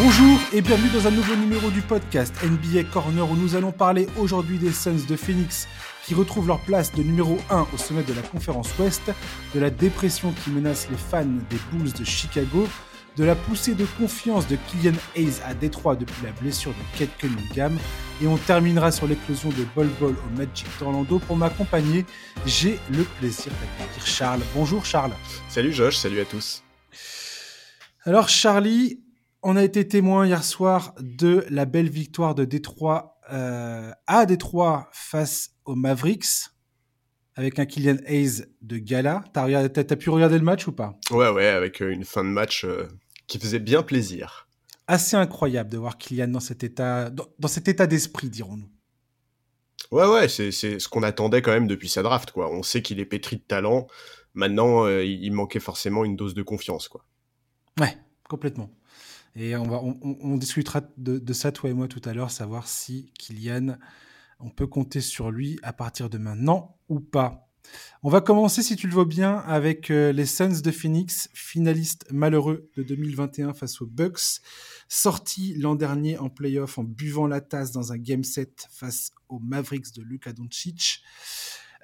Bonjour et bienvenue dans un nouveau numéro du podcast NBA Corner où nous allons parler aujourd'hui des Suns de Phoenix qui retrouvent leur place de numéro 1 au sommet de la conférence Ouest, de la dépression qui menace les fans des Bulls de Chicago, de la poussée de confiance de Killian Hayes à Détroit depuis la blessure de Kate Cunningham et on terminera sur l'éclosion de Bol Bol au Magic d'Orlando. Pour m'accompagner, j'ai le plaisir d'accueillir Charles. Bonjour Charles. Salut Josh, salut à tous. Alors Charlie, on a été témoin hier soir de la belle victoire de Détroit euh, à Détroit face aux Mavericks avec un Kylian Hayes de gala. T'as, as, pu regarder le match ou pas? Ouais, ouais, avec euh, une fin de match euh, qui faisait bien plaisir. Assez incroyable de voir Kylian dans cet état, dans, cet état d'esprit, dirons-nous. Ouais, ouais, c'est, ce qu'on attendait quand même depuis sa draft, quoi. On sait qu'il est pétri de talent. Maintenant, il manquait forcément une dose de confiance, quoi. Ouais, complètement. Et on, va, on, discutera de, ça, toi et moi, tout à l'heure, savoir si Kylian, on peut compter sur lui à partir de maintenant ou pas. On va commencer, si tu le veux bien, avec euh, les Suns de Phoenix, finalistes malheureux de 2021 face aux Bucks, sortis l'an dernier en playoff en buvant la tasse dans un game set face aux Mavericks de Luka Doncic.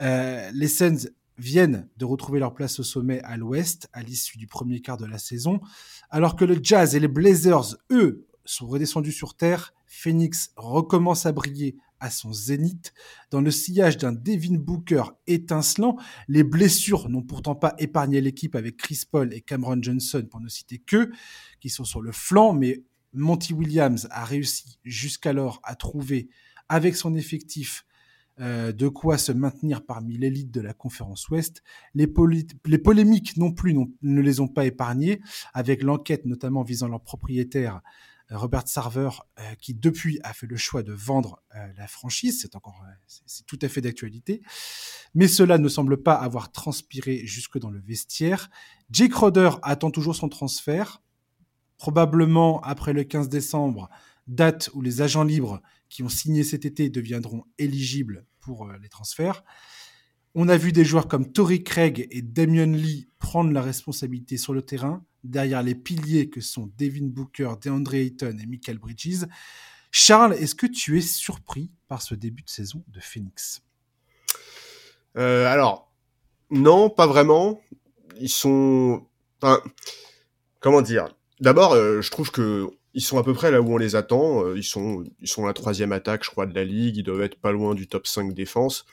Euh, les Suns viennent de retrouver leur place au sommet à l'ouest à l'issue du premier quart de la saison, alors que le Jazz et les Blazers, eux, sont redescendus sur terre, Phoenix recommence à briller à son zénith. Dans le sillage d'un Devin Booker étincelant, les blessures n'ont pourtant pas épargné l'équipe avec Chris Paul et Cameron Johnson, pour ne citer que, qui sont sur le flanc, mais Monty Williams a réussi jusqu'alors à trouver, avec son effectif, euh, de quoi se maintenir parmi l'élite de la conférence Ouest. Les, les polémiques non plus ne les ont pas épargnés, avec l'enquête notamment visant leur propriétaire euh, Robert Sarver, euh, qui depuis a fait le choix de vendre la franchise. C'est encore, c'est tout à fait d'actualité. Mais cela ne semble pas avoir transpiré jusque dans le vestiaire. Jake Roder attend toujours son transfert, probablement après le 15 décembre date où les agents libres qui ont signé cet été deviendront éligibles pour euh, les transferts. On a vu des joueurs comme Tory Craig et Damien Lee prendre la responsabilité sur le terrain, derrière les piliers que sont Devin Booker, DeAndre Ayton et Michael Bridges. Charles, est-ce que tu es surpris par ce début de saison de Phoenix? Euh, Alors, non, pas vraiment. Ils sont... Comment dire? D'abord, euh, je trouve que ils sont à peu près là où on les attend. Euh, ils sont, ils sont la troisième attaque, je crois, de la ligue. Ils doivent être pas loin du top 5 défense.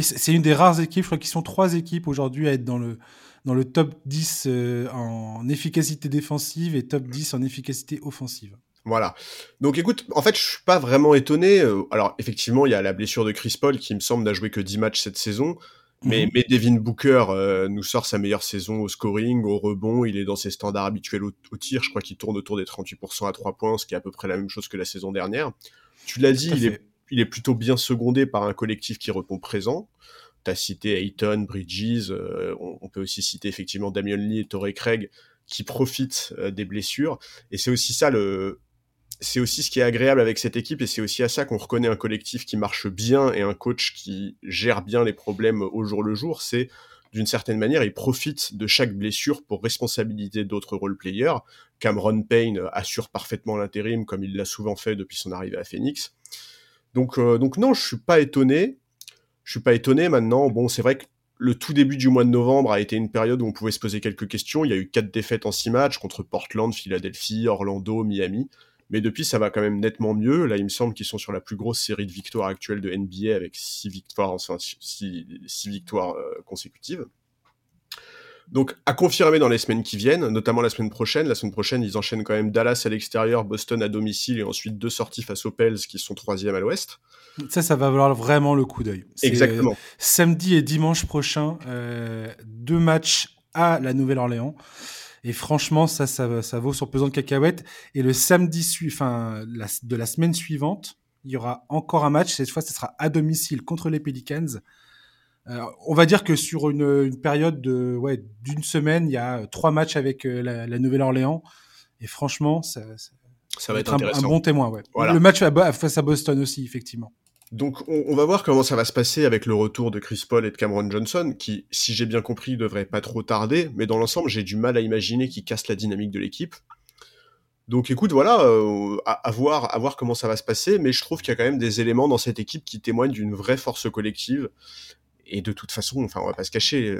C'est une des rares équipes, je crois qu'ils sont trois équipes aujourd'hui à être dans le, dans le top 10 euh, en efficacité défensive et top 10 en efficacité offensive. Voilà. Donc écoute, en fait, je suis pas vraiment étonné. Euh, alors effectivement, il y a la blessure de Chris Paul qui me semble n'a joué que 10 matchs cette saison. Mais, mhm. mais Devin Booker euh, nous sort sa meilleure saison au scoring, au rebond. Il est dans ses standards habituels au, tir. Je crois qu'il tourne autour des 38% à 3 points, ce qui est à peu près la même chose que la saison dernière. Tu l'as dit, il est, il est, plutôt bien secondé par un collectif qui répond présent. Tu as cité Ayton, Bridges. Euh, on, peut aussi citer effectivement Damian Lee et Torrey Craig qui profitent euh, des blessures. Et c'est aussi ça le, c'est aussi ce qui est agréable avec cette équipe et c'est aussi à ça qu'on reconnaît un collectif qui marche bien et un coach qui gère bien les problèmes au jour le jour. C'est d'une certaine manière, il profite de chaque blessure pour responsabiliser d'autres role-players. Cameron Payne assure parfaitement l'intérim comme il l'a souvent fait depuis son arrivée à Phoenix. Donc, euh, non, je suis pas étonné. Je suis pas étonné maintenant. Bon, c'est vrai que le tout début du mois de novembre a été une période où on pouvait se poser quelques questions. Il y a eu quatre défaites en six matchs contre Portland, Philadelphie, Orlando, Miami. Mais depuis, ça va quand même nettement mieux. Là, il me semble qu'ils sont sur la plus grosse série de victoires actuelle de NBA avec six victoires, enfin, six, victoires euh, consécutives. Donc, à confirmer dans les semaines qui viennent, notamment la semaine prochaine. La semaine prochaine, ils enchaînent quand même Dallas à l'extérieur, Boston à domicile et ensuite deux sorties face aux Pels qui sont troisième à l'ouest. Ça, ça va valoir vraiment le coup d'œil. Exactement. samedi et dimanche prochain, euh, deux matchs à la Nouvelle-Orléans. Et franchement, ça, ça, ça vaut sur pesant de cacahuètes. Et le samedi, enfin, de la semaine suivante, il y aura encore un match. Cette fois, ce sera à domicile contre les Pelicans. Euh, on va dire que sur une, période de ouais d'une semaine, il y a trois matchs avec euh, la, Nouvelle-Orléans. Et franchement, ça, ça, va être, un, bon témoin. Ouais. Le match face à Boston aussi, effectivement. Donc on, va voir comment ça va se passer avec le retour de Chris Paul et de Cameron Johnson, qui, si j'ai bien compris, devrait pas trop tarder, mais dans l'ensemble, j'ai du mal à imaginer qu'ils cassent la dynamique de l'équipe. Donc écoute, voilà, euh, à, voir, à voir comment ça va se passer, mais je trouve qu'il y a quand même des éléments dans cette équipe qui témoignent d'une vraie force collective. Et de toute façon, enfin, on va pas se cacher,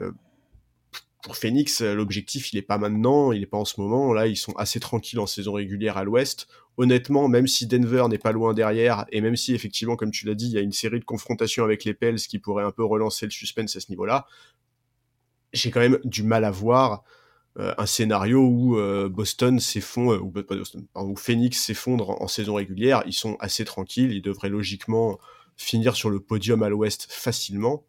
pour Phoenix, l'objectif, il est pas maintenant, il est pas en ce moment. Là, ils sont assez tranquilles en saison régulière à l'ouest. Honnêtement, même si Denver n'est pas loin derrière, et même si effectivement, comme tu l'as dit, il y a une série de confrontations avec les Pels qui pourrait un peu relancer le suspense à ce niveau-là, j'ai quand même du mal à voir euh, un scénario où euh, Boston s'effondre, ou, où Phoenix s'effondre en saison régulière. Ils sont assez tranquilles, ils devraient logiquement finir sur le podium à l'ouest facilement.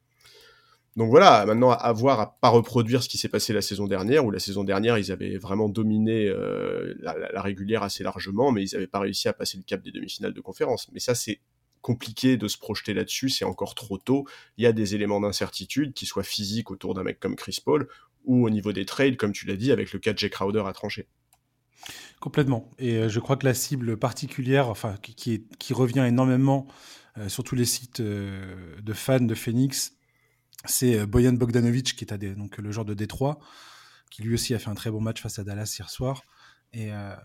Donc voilà, maintenant à voir à pas reproduire ce qui s'est passé la saison dernière, où la saison dernière ils avaient vraiment dominé euh, la, régulière assez largement, mais ils n'avaient pas réussi à passer le cap des demi-finales de conférence. Mais ça c'est compliqué de se projeter là-dessus, c'est encore trop tôt. Il y a des éléments d'incertitude, qui soient physiques autour d'un mec comme Chris Paul, ou au niveau des trades, comme tu l'as dit, avec le cas de Jake Crowder à trancher. Complètement. Et euh, je crois que la cible particulière, enfin qui, qui revient énormément euh, sur tous les sites de fans de Phoenix, c'est euh, Boyan Bogdanovic, qui est donc, le joueur de Détroit, qui lui aussi a fait un très bon match face à Dallas hier soir. Et il euh,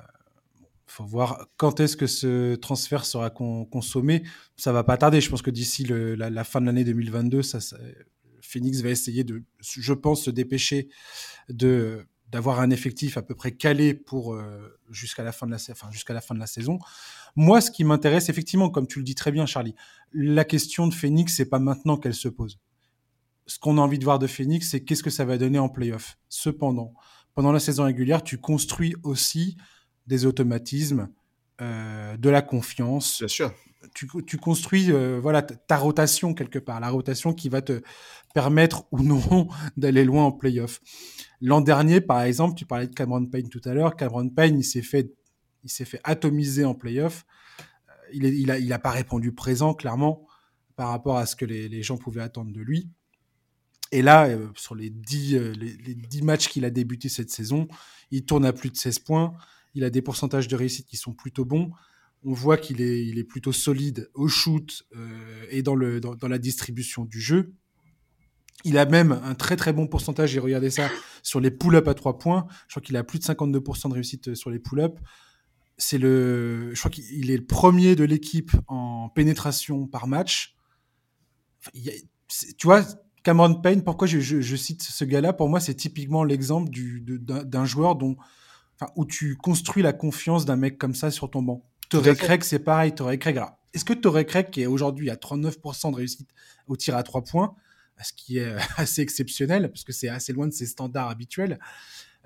faut voir quand est-ce que ce transfert sera consommé. Ça va pas tarder. Je pense que d'ici la, fin de l'année 2022, ça, Phoenix va essayer de, je pense, se dépêcher de d'avoir un effectif à peu près calé pour euh, jusqu'à la fin de la jusqu'à la fin de la saison. Moi, ce qui m'intéresse effectivement, comme tu le dis très bien, Charlie, la question de Phoenix, c'est pas maintenant qu'elle se pose ce qu'on a envie de voir de Phoenix, c'est qu'est-ce que ça va donner en playoff. Cependant, pendant la saison régulière, tu construis aussi des automatismes, euh, de la confiance. Bien sûr. Tu, construis euh, voilà ta rotation quelque part, la rotation qui va te permettre ou non d'aller loin en playoff. L'an dernier, par exemple, tu parlais de Cameron Payne tout à l'heure. Cameron Payne, il s'est fait, il s'est fait atomiser en playoff. Euh, il, est, il a, il a pas répondu présent clairement par rapport à ce que les, les gens pouvaient attendre de lui. Et là, euh, sur les 10, euh, matchs qu'il a débuté cette saison, il tourne à plus de 16 points. Il a des pourcentages de réussite qui sont plutôt bons. On voit qu'il est, plutôt solide au shoot euh, et dans, la distribution du jeu. Il a même un très très bon pourcentage, j'ai regardé ça, sur les pull-ups à 3 points. Je crois qu'il a plus de 52% de réussite sur les pull-ups. C'est le, je crois qu'il est le premier de l'équipe en pénétration par match. tu vois, Cameron Payne, pourquoi je, cite ce gars-là? Pour moi, c'est typiquement l'exemple d'un joueur dont, où tu construis la confiance d'un mec comme ça sur ton banc. Torrey Craig, c'est pareil. Torrey Craig, est-ce que Torrey Craig, qui est aujourd'hui à 39% de réussite au tir à 3 points, ce qui est assez exceptionnel, parce que c'est assez loin de ses standards habituels,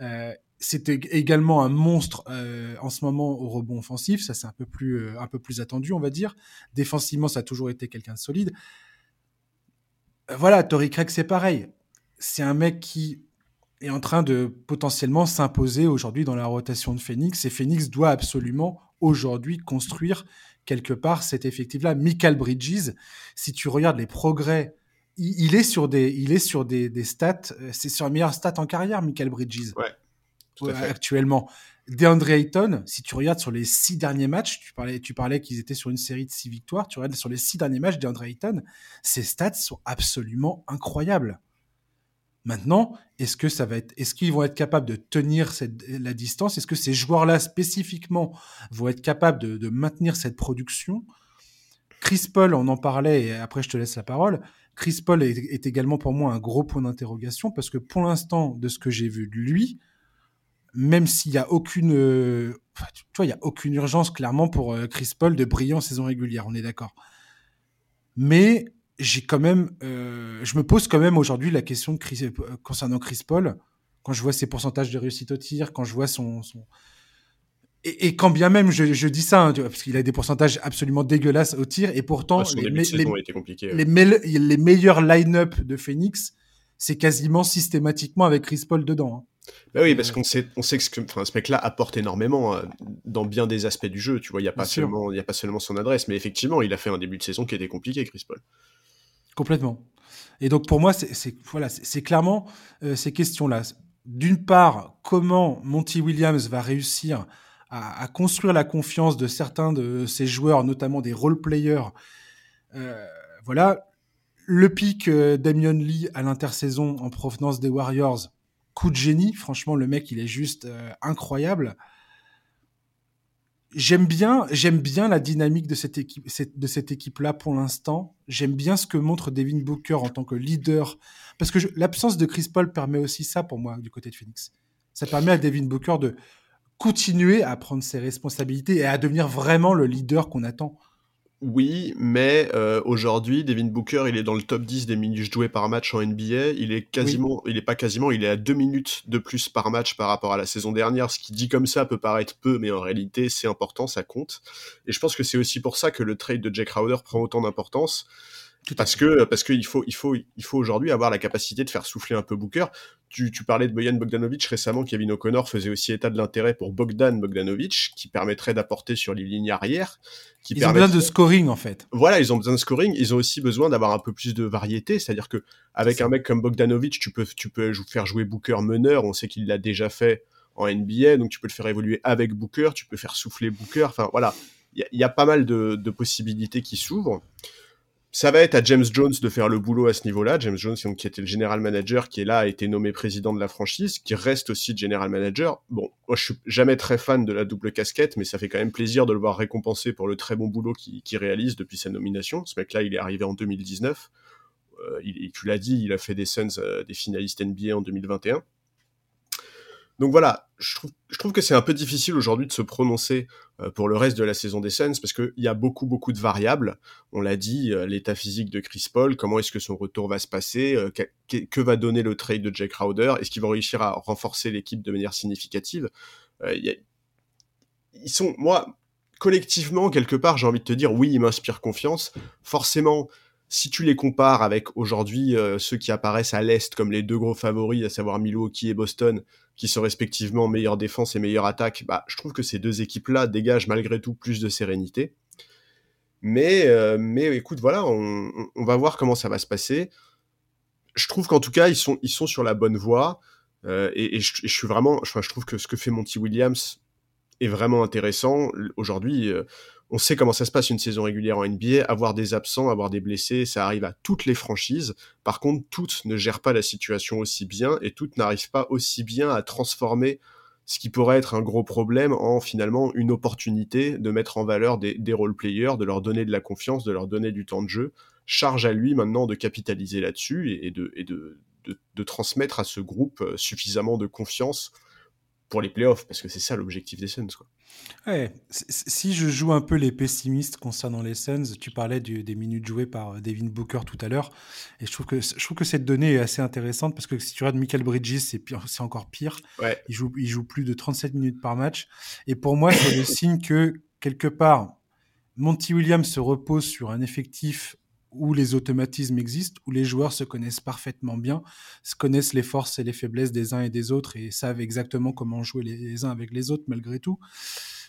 euh, c'était également un monstre euh, en ce moment au rebond offensif, ça c'est un peu plus euh, un peu plus attendu, on va dire. Défensivement, ça a toujours été quelqu'un de solide voilà, Tori Craig, c'est pareil. C'est un mec qui est en train de potentiellement s'imposer aujourd'hui dans la rotation de Phoenix. Et Phoenix doit absolument aujourd'hui construire quelque part cet effectif-là. Michael Bridges, si tu regardes les progrès, il, est sur des, il est sur des, stats, c'est sur la meilleure stat en carrière, Michael Bridges. Ouais. Actuellement. DeAndre Ayton, si tu regardes sur les six derniers matchs, tu parlais, tu parlais qu'ils étaient sur une série de six victoires, tu regardes sur les six derniers matchs DeAndre Ayton, ses stats sont absolument incroyables. Maintenant, est-ce que ça va être, est-ce qu'ils vont être capables de tenir la distance? Est-ce que ces joueurs-là spécifiquement vont être capables de, maintenir cette production? Chris Paul, on en parlait, et après je te laisse la parole. Chris Paul est également pour moi un gros point d'interrogation parce que pour l'instant, de ce que j'ai vu de lui, même s'il y a aucune, euh, tu vois, il y a aucune urgence clairement pour euh, Chris Paul de briller en saison régulière, on est d'accord. Mais j'ai quand même, euh, je me pose quand même aujourd'hui la question de Chris, concernant Chris Paul, quand je vois ses pourcentages de réussite au tir, quand je vois son, son... Et, quand bien même je, dis ça, hein, parce qu'il a des pourcentages absolument dégueulasses au tir, et pourtant les, les, meilleurs line-up de Phoenix, c'est quasiment systématiquement avec Chris Paul dedans. Hein. Bah oui, parce qu'on sait, on sait que ce mec-là apporte énormément euh, dans bien des aspects du jeu. Tu vois, il n'y a, pas seulement, a pas seulement son adresse, mais effectivement, il a fait un début de saison qui était compliqué, Chris Paul. Complètement. Et donc, pour moi, c'est voilà, clairement euh, ces questions-là. D'une part, comment Monty Williams va réussir à, construire la confiance de certains de ses joueurs, notamment des role-players. Euh, voilà. Le pic Damien Lee à l'intersaison en provenance des Warriors, coup de génie. Franchement, le mec, il est juste euh, incroyable. j'aime bien, j'aime bien la dynamique de cette équipe, de cette équipe-là pour l'instant. J'aime bien ce que montre Devin Booker en tant que leader, parce que l'absence de Chris Paul permet aussi ça pour moi du côté de Phoenix. Ça permet à Devin Booker de continuer à prendre ses responsabilités et à devenir vraiment le leader qu'on attend. Oui, mais euh, aujourd'hui, Devin Booker, il est dans le top 10 des minutes jouées par match en NBA. Il est quasiment, il est pas quasiment, il est à deux minutes de plus par match par rapport à la saison dernière. Ce qui dit comme ça peut paraître peu, mais en réalité, c'est important, ça compte. Et je pense que c'est aussi pour ça que le trade de Jack Crowder prend autant d'importance parce que parce qu'il faut il faut il faut aujourd'hui avoir la capacité de faire souffler un peu Booker. Tu, tu parlais de Boyan Bogdanovic récemment. Kevin O'Connor faisait aussi état de l'intérêt pour Bogdan Bogdanovic, qui permettrait d'apporter sur les lignes arrière. Qui ils ont besoin de scoring en fait. Voilà, ils ont besoin de scoring. Ils ont aussi besoin d'avoir un peu plus de variété, c'est-à-dire que avec un mec comme Bogdanovic, tu peux tu peux faire jouer Booker meneur. On sait qu'il l'a déjà fait en NBA, donc tu peux le faire évoluer avec Booker. Tu peux faire souffler Booker. Enfin voilà, il y, y, a pas mal de, de possibilités qui s'ouvrent ça va être à James Jones de faire le boulot à ce niveau-là. James Jones, qui était le général manager, qui est là, a été nommé président de la franchise, qui reste aussi général manager. Bon, moi, je suis jamais très fan de la double casquette, mais ça fait quand même plaisir de le voir récompensé pour le très bon boulot qu'il réalise depuis sa nomination. Ce mec-là, il est arrivé en 2019. Euh, il, tu l'as dit, il a fait des Suns, euh, des finalistes NBA en 2021. Donc voilà, je trouve, je trouve que c'est un peu difficile aujourd'hui de se prononcer euh, pour le reste de la saison des Suns parce qu'il y a beaucoup beaucoup de variables. On l'a dit, euh, l'état physique de Chris Paul, comment est-ce que son retour va se passer, euh, que, va donner le trade de Jack Crowder, est-ce qu'ils vont réussir à renforcer l'équipe de manière significative. ils sont, moi, collectivement quelque part, j'ai envie de te dire, oui, ils m'inspirent confiance. Forcément, si tu les compares avec aujourd'hui ceux qui apparaissent à l'est comme les deux gros favoris, à savoir Milwaukee et Boston, qui sont respectivement meilleure défense et meilleure attaque, bah, je trouve que ces deux équipes-là dégagent malgré tout plus de sérénité. Mais, euh, écoute, voilà, on, va voir comment ça va se passer. Je trouve qu'en tout cas, ils sont, sur la bonne voie. Euh, et, je, suis vraiment, je trouve que ce que fait Monty Williams est vraiment intéressant. Aujourd'hui, euh, on sait comment ça se passe une saison régulière en NBA. Avoir des absents, avoir des blessés, ça arrive à toutes les franchises. Par contre, toutes ne gèrent pas la situation aussi bien et toutes n'arrivent pas aussi bien à transformer ce qui pourrait être un gros problème en finalement une opportunité de mettre en valeur des, role-players, de leur donner de la confiance, de leur donner du temps de jeu. Charge à lui maintenant de capitaliser là-dessus et, de, transmettre à ce groupe euh, suffisamment de confiance pour les playoffs, parce que c'est ça l'objectif des Suns. Quoi. Ouais, si je joue un peu les pessimistes concernant les Suns, tu parlais des minutes jouées par euh, Devin Booker tout à l'heure, et je trouve que je trouve que cette donnée est assez intéressante parce que si tu regardes Michael Bridges, c'est c'est encore pire. Ouais. Il joue il joue plus de 37 minutes par match, et pour moi c'est le signe que quelque part Monty Williams se repose sur un effectif où les automatismes existent, où les joueurs se connaissent parfaitement bien, se connaissent les forces et les faiblesses des uns et des autres et savent exactement comment jouer les, uns avec les autres malgré tout.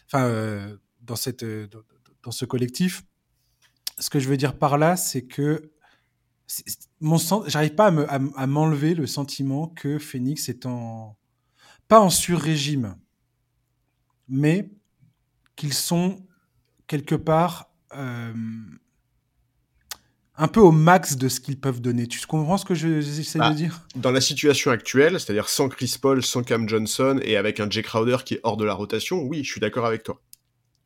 Enfin, euh, dans, cette, euh, dans ce collectif, ce que je veux dire par là, c'est que j'arrive pas à m'enlever le sentiment que Phoenix est en pas en sur-régime, mais qu'ils sont quelque part euh, un peu au max de ce qu'ils peuvent donner. Tu comprends ce que j'essaie de bah, dire? Dans la situation actuelle, c'est-à-dire sans Chris Paul, sans Cam Johnson et avec un Jake Crowder qui est hors de la rotation, oui, je suis d'accord avec toi.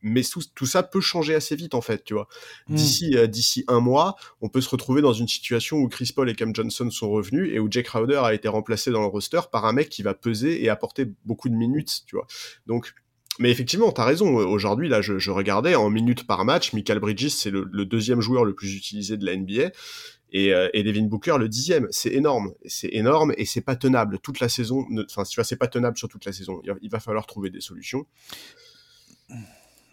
Mais tout, ça peut changer assez vite en fait, tu vois. Hmm. D'ici euh, d'ici un mois, on peut se retrouver dans une situation où Chris Paul et Cam Johnson sont revenus et où Jake Crowder a été remplacé dans le roster par un mec qui va peser et apporter beaucoup de minutes, tu vois. Donc mais effectivement, t'as raison. Aujourd'hui, là, je, regardais en minutes par match, Michael Bridges, c'est le, deuxième joueur le plus utilisé de la NBA. Et, euh, et Devin Booker le dixième. C'est énorme, c'est énorme et c'est pas tenable toute la saison. Enfin, tu vois, c'est pas tenable sur toute la saison. Il va, falloir trouver des solutions.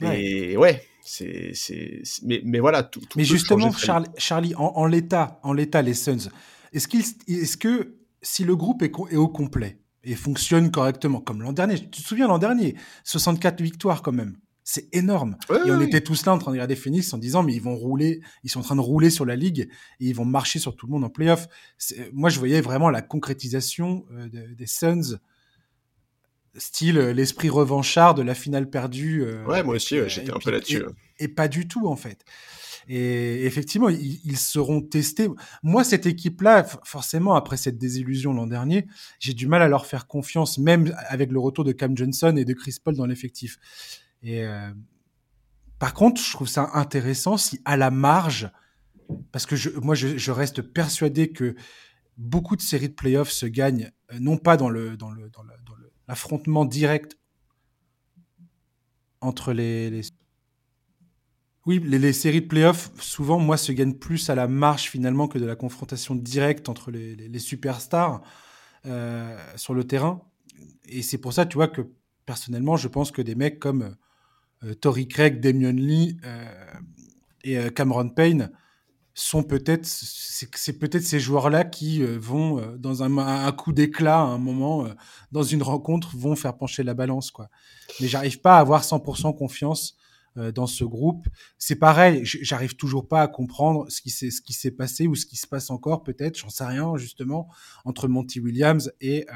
Et ouais, c'est, c'est, mais, mais voilà. Tout, mais justement, Charlie, Charlie, en, l'état, en l'état, les Suns, est-ce qu'il, est-ce que si le groupe est, est au complet, et fonctionne correctement, comme l'an dernier. Tu te souviens l'an dernier 64 victoires quand même. C'est énorme. et on était tous là en train de regarder Phoenix en disant, mais ils vont rouler, ils sont en train de rouler sur la ligue et ils vont marcher sur tout le monde en playoff. Moi, je voyais vraiment la concrétisation euh, des Suns, style euh, l'esprit revanchard de la finale perdue. Euh, ouais, moi aussi, j'étais un peu là-dessus. et, pas du tout, en fait. Et effectivement, ils, seront testés. Moi, cette équipe-là, forcément, après cette désillusion l'an dernier, j'ai du mal à leur faire confiance, même avec le retour de Cam Johnson et de Chris Paul dans l'effectif. Et, euh, Par contre, je trouve ça intéressant si à la marge, parce que moi je, reste persuadé que beaucoup de séries de playoffs se gagnent euh, non pas dans l'affrontement direct entre les, oui les, séries de playoffs souvent moi se gagnent plus à la marge finalement que de la confrontation directe entre les, superstars euh, sur le terrain et c'est pour ça tu vois que personnellement je pense que des mecs comme euh, Tory Craig, Damien Lee euh, et euh, Cameron Payne sont peut-être c'est peut-être ces joueurs-là qui vont dans un, coup d'éclat à un moment dans une rencontre vont faire pencher la balance quoi. Mais j'arrive pas à avoir 100% confiance dans ce groupe. C'est pareil, j'arrive toujours pas à comprendre ce qui s'est ce qui s'est passé ou ce qui se passe encore peut-être, j'en sais rien justement entre Monty Williams et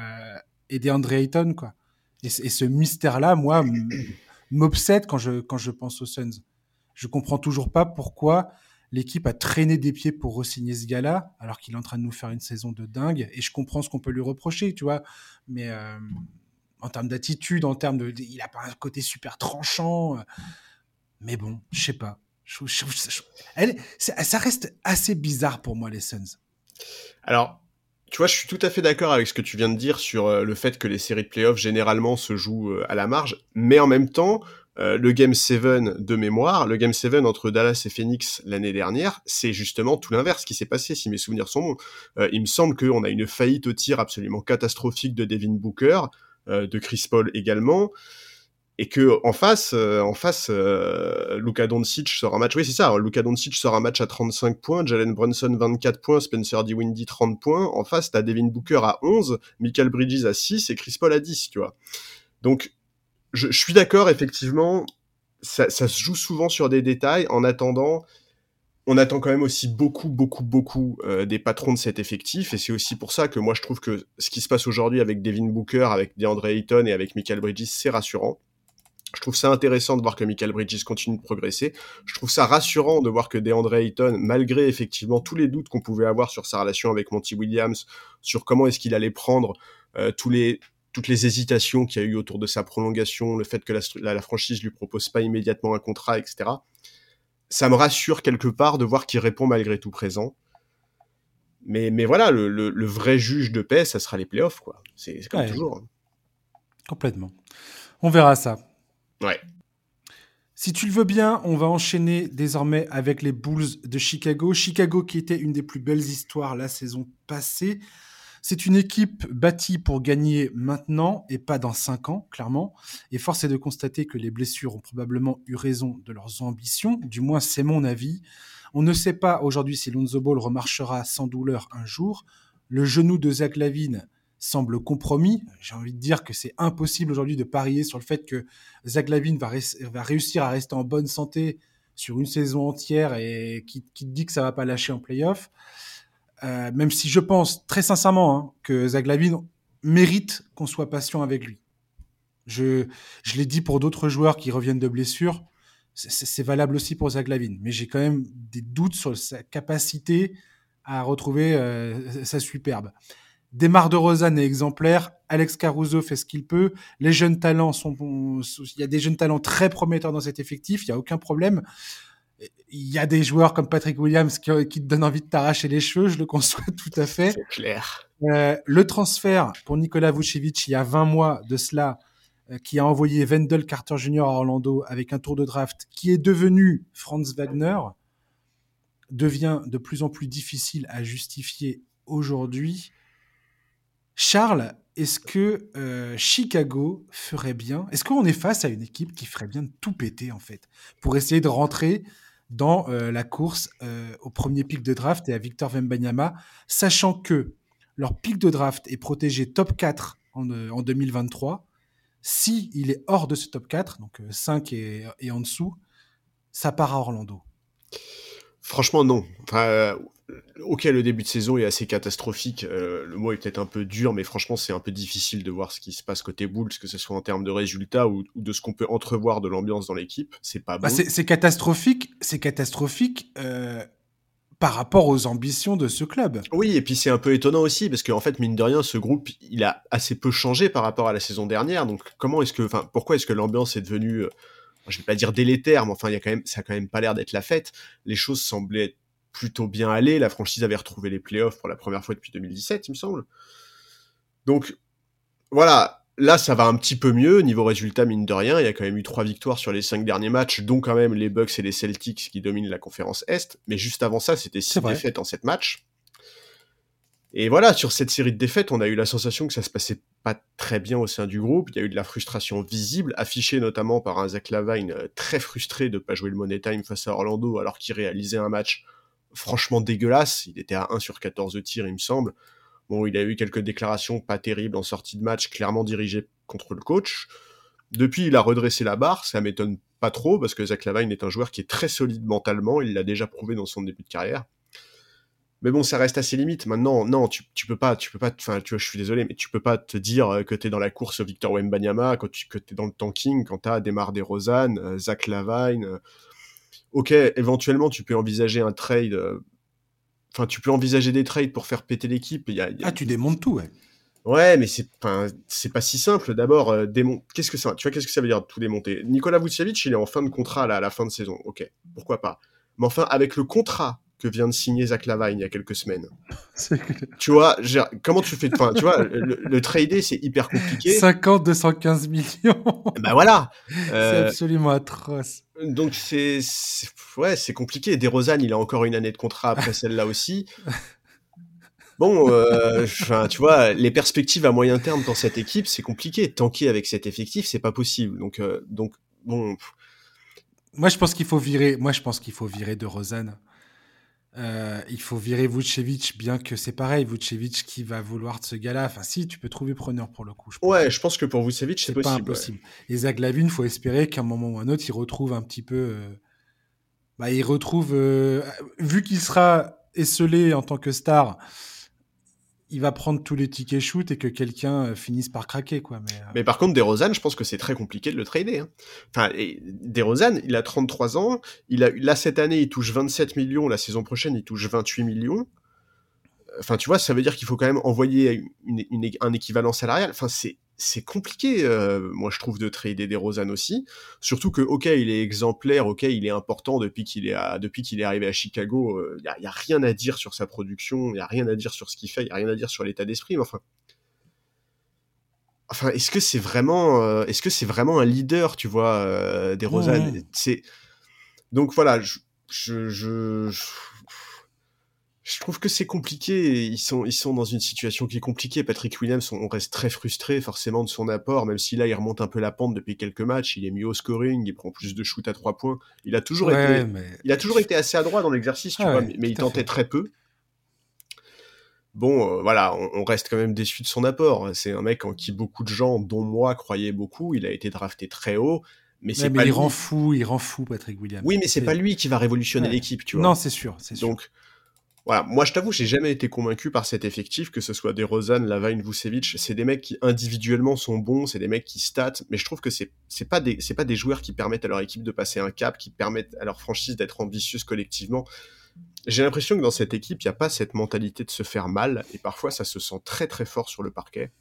et DeAndre Ayton quoi. Et, et ce mystère là moi m'obsède quand je, quand je pense aux Suns. Je comprends toujours pas pourquoi l'équipe a traîné des pieds pour re-signer ce gars-là, alors qu'il est en train de nous faire une saison de dingue. Et je comprends ce qu'on peut lui reprocher, tu vois. Mais euh, en termes d'attitude, en termes de. Il a pas un côté super tranchant. Euh, mais bon, je sais pas. elle, ça reste assez bizarre pour moi, les Suns. Alors, tu vois, je suis tout à fait d'accord avec ce que tu viens de dire sur euh, le fait que les séries de playoffs généralement se jouent euh, à la marge, mais en même temps, euh, le Game 7 de mémoire, le Game 7 entre Dallas et Phoenix l'année dernière, c'est justement tout l'inverse qui s'est passé, si mes souvenirs sont bons. il me semble qu'on a une faillite au tir absolument catastrophique de Devin Booker, de Chris Paul également et que en face, euh, en face, euh, Doncic sort un match. Oui, c'est ça. Luka Doncic sort un match à 35 points, Jalen Brunson 24 points, Spencer Dinwiddie 30 points. En face, t'as Devin Booker à 11, Michael Bridges à 6 et Chris Paul à 10, tu vois. Donc, je, je suis d'accord, effectivement, ça, ça, se joue souvent sur des détails. En attendant, on attend quand même aussi beaucoup, beaucoup, beaucoup euh, des patrons de cet effectif, et c'est aussi pour ça que moi je trouve que ce qui se passe aujourd'hui avec Devin Booker, avec DeAndre Ayton et avec Michael Bridges, c'est rassurant. Je trouve ça intéressant de voir que Michael Bridges continue de progresser. Je trouve ça rassurant de voir que DeAndre Ayton, malgré effectivement tous les doutes qu'on pouvait avoir sur sa relation avec Monty Williams, sur comment est-ce qu'il allait prendre euh, tous les, toutes les hésitations qu'il y a eu autour de sa prolongation, le fait que la, la, franchise lui propose pas immédiatement un contrat, etc. Ça me rassure quelque part de voir qu'il répond malgré tout présent. Mais, mais voilà, le, le, vrai juge de paix, ça sera les playoffs, quoi. C'est comme toujours. Complètement. On verra ça. Ouais. Si tu le veux bien, on va enchaîner désormais avec les Bulls de Chicago. Chicago qui était une des plus belles histoires la saison passée. C'est une équipe bâtie pour gagner maintenant et pas dans cinq ans, clairement. Et force est de constater que les blessures ont probablement eu raison de leurs ambitions. Du moins, c'est mon avis. On ne sait pas aujourd'hui si Lonzo Ball remarchera sans douleur un jour. Le genou de Zach Lavine semble compromis. J'ai envie de dire que c'est impossible aujourd'hui de parier sur le fait que Zach Lavine va, réussir à rester en bonne santé sur une saison entière et qui, dit que ça va pas lâcher en playoff. Euh, même si je pense très sincèrement hein, que Zach Lavine mérite qu'on soit patient avec lui. Je, je l'ai dit pour d'autres joueurs qui reviennent de blessures, c'est valable aussi pour Zach Lavine. Mais j'ai quand même des doutes sur sa capacité à retrouver euh, sa superbe. Demar de Rosanne est exemplaire. Alex Caruso fait ce qu'il peut. Les jeunes talents sont, il y a des jeunes talents très prometteurs dans cet effectif. Il y a aucun problème. Il y a des joueurs comme Patrick Williams qui, te donnent envie de t'arracher les cheveux. Je le conçois tout à fait. C'est clair. Euh, le transfert pour Nikola Vucevic il y a 20 mois de cela, euh, qui a envoyé Wendell Carter Jr. à Orlando avec un tour de draft qui est devenu Franz Wagner, devient de plus en plus difficile à justifier aujourd'hui. Charles, est-ce que euh, Chicago ferait bien? Est-ce qu'on est face à une équipe qui ferait bien de tout péter en fait pour essayer de rentrer dans euh, la course euh, au premier pic de draft et à Victor Wembanyama, sachant que leur pic de draft est protégé top 4 en, en 2023. Si il est hors de ce top 4, donc 5 et, en dessous, ça part à Orlando? Franchement, non. Ok, le début de saison est assez catastrophique. Euh, le mot est peut-être un peu dur, mais franchement, c'est un peu difficile de voir ce qui se passe côté Bulls, que ce soit en termes de résultats ou, de ce qu'on peut entrevoir de l'ambiance dans l'équipe. C'est pas bah, bon. c'est catastrophique. C'est catastrophique. Euh, par rapport aux ambitions de ce club. Oui, et puis c'est un peu étonnant aussi parce qu'en fait mine de rien, ce groupe il a assez peu changé par rapport à la saison dernière. Donc comment est-ce que, enfin, pourquoi est-ce que l'ambiance est devenue je vais pas dire délétère, mais enfin, il y a quand même, ça a quand même pas l'air d'être la fête. Les choses semblaient plutôt bien aller. La franchise avait retrouvé les playoffs pour la première fois depuis 2017, il me semble. Donc, voilà. Là, ça va un petit peu mieux. Niveau résultat, mine de rien, il y a quand même eu trois victoires sur les cinq derniers matchs, dont quand même les Bucks et les Celtics qui dominent la conférence Est. Mais juste avant ça, c'était six défaites en sept matchs. Et voilà, sur cette série de défaites, on a eu la sensation que ça se passait pas très bien au sein du groupe. Il y a eu de la frustration visible, affichée notamment par un Zach Lavine euh, très frustré de pas jouer le Money Time face à Orlando alors qu'il réalisait un match franchement dégueulasse. Il était à 1 sur 14 tirs, il me semble. Bon, il a eu quelques déclarations pas terribles en sortie de match, clairement dirigées contre le coach. Depuis, il a redressé la barre, ça m'étonne pas trop, parce que Zach Lavine est un joueur qui est très solide mentalement, il l'a déjà prouvé dans son début de carrière. Mais bon, ça reste assez limite. Maintenant, non, tu, tu peux pas, tu peux pas, enfin, tu vois, je suis désolé, mais tu peux pas te dire que t'es dans la course Victor Wembanyama, que tu, que t'es dans le tanking, quand t'as Demar DeRozan, euh, Zach Lavine. Euh. ok, éventuellement, tu peux envisager un trade. Euh, enfin, tu peux envisager des trades pour faire péter l'équipe. Ah, tu démontes tout, ouais. Ouais, mais c'est c'est pas si simple. D'abord, qu'est-ce que ça, tu vois, qu'est-ce que ça veut dire tout démonter? Nicolas Vucevic, il est en fin de contrat là, à la fin de saison. Ok, pourquoi pas. Mais enfin, avec le contrat que vient de signer Zach Lavine il y a quelques semaines. tu vois, comment tu fais enfin, tu vois, le, le trader c'est hyper compliqué. 50 215 millions. ben voilà. c'est euh, absolument atroce. Donc c'est ouais, c'est compliqué. DeRozan, il a encore une année de contrat après celle-là aussi. Bon, euh, tu vois, les perspectives à moyen terme dans cette équipe, c'est compliqué. Tanker avec cet effectif, c'est pas possible. Donc, euh, donc, bon. Moi, je pense qu'il faut virer. Moi, je pense qu'il faut virer de Rosanne. Euh, il faut virer Vucevic, bien que c'est pareil, Vucevic qui va vouloir de ce gars-là. Enfin, si, tu peux trouver preneur pour le coup. Je ouais, je pense que pour Vucevic, c'est possible. pas impossible. Et Zach Lavine, faut espérer qu'à un moment ou un autre, il retrouve un petit peu. Euh, bah, il retrouve. Euh, vu qu'il sera esselé en tant que star, il va prendre tous les tickets shoot et que quelqu'un euh, finisse par craquer quoi. Mais, euh, mais par contre, DeRozan, je pense que c'est très compliqué de le trader. Hein. Enfin, il a 33 ans, il a là cette année, il touche 27 millions, la saison prochaine, il touche 28 millions. Enfin, tu vois, ça veut dire qu'il faut quand même envoyer un équivalent salarial. Enfin, c'est c'est compliqué, euh, moi je trouve, de trader des Rosanne aussi. Surtout que, ok, il est exemplaire, ok, il est important depuis qu'il est, depuis qu'il est arrivé à Chicago. Il euh, n'y a, rien à dire sur sa production, il n'y a rien à dire sur ce qu'il fait, il n'y a rien à dire sur l'état d'esprit. Mais enfin, enfin, est-ce que c'est vraiment, euh, est-ce que c'est vraiment un leader, tu vois, des Rosanne C'est donc voilà, je, je je trouve que c'est compliqué. Ils sont, ils sont dans une situation qui est compliquée. Patrick Williams, on reste très frustré forcément de son apport, même si là il remonte un peu la pente depuis quelques matchs. Il est mieux au scoring, il prend plus de shoot à trois points. Il a toujours été, il a toujours été assez adroit dans l'exercice, tu ah vois, mais, il tentait très peu. Bon, euh, voilà, on, reste quand même déçu de son apport. C'est un mec en qui beaucoup de gens, dont moi, croyaient beaucoup. Il a été drafté très haut. Mais, c'est il rend fou, il rend fou Patrick Williams. Oui, mais c'est pas lui qui va révolutionner l'équipe, tu vois. Non, c'est sûr, c'est sûr. Donc, voilà, moi je t'avoue, j'ai jamais été convaincu par cet effectif, que ce soit des Rosan, Lavine, Vucevic. C'est des mecs qui individuellement sont bons, c'est des mecs qui statent, mais je trouve que c'est c'est pas des c'est pas des joueurs qui permettent à leur équipe de passer un cap, qui permettent à leur franchise d'être ambitieuse collectivement. J'ai l'impression que dans cette équipe, il n'y a pas cette mentalité de se faire mal, et parfois ça se sent très très fort sur le parquet.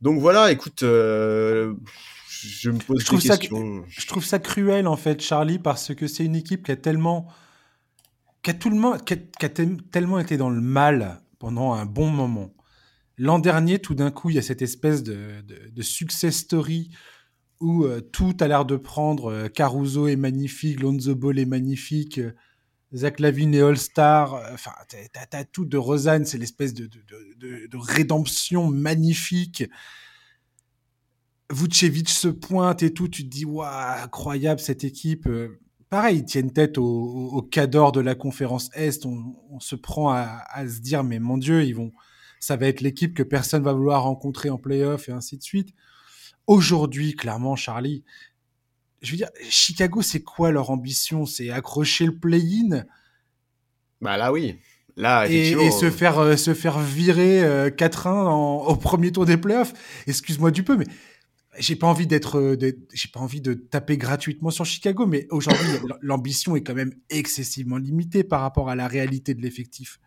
Donc voilà, écoute, euh, je me pose je trouve questions. Ça, je trouve ça cruel en fait, Charlie, parce que c'est une équipe qui a tellement qui a, tellement été dans le mal pendant un bon moment. L'an dernier, tout d'un coup, il y a cette espèce de, de, success story où euh, tout a l'air de prendre. Euh, Caruso est magnifique, Lonzo Ball est magnifique, euh, Zach Lavine est All-Star. Enfin, t'as tout de Rosanne, c'est l'espèce de, de, rédemption magnifique. Vucevic se pointe et tout, tu te dis, waouh, incroyable cette équipe pareil, ils tiennent tête au, au cadre de la conférence Est. On, se prend à, se dire, mais mon Dieu, ils vont, ça va être l'équipe que personne va vouloir rencontrer en playoff et ainsi de suite. Aujourd'hui, clairement, Charlie, je veux dire, Chicago, c'est quoi leur ambition? C'est accrocher le play-in? Bah là, oui. Là, et, et, se faire euh, se faire virer 4-1 euh, au premier tour des playoffs. Excuse-moi du peu, mais j'ai pas envie d'être, euh, j'ai pas envie de taper gratuitement sur Chicago, mais aujourd'hui, l'ambition est quand même excessivement limitée par rapport à la réalité de l'effectif.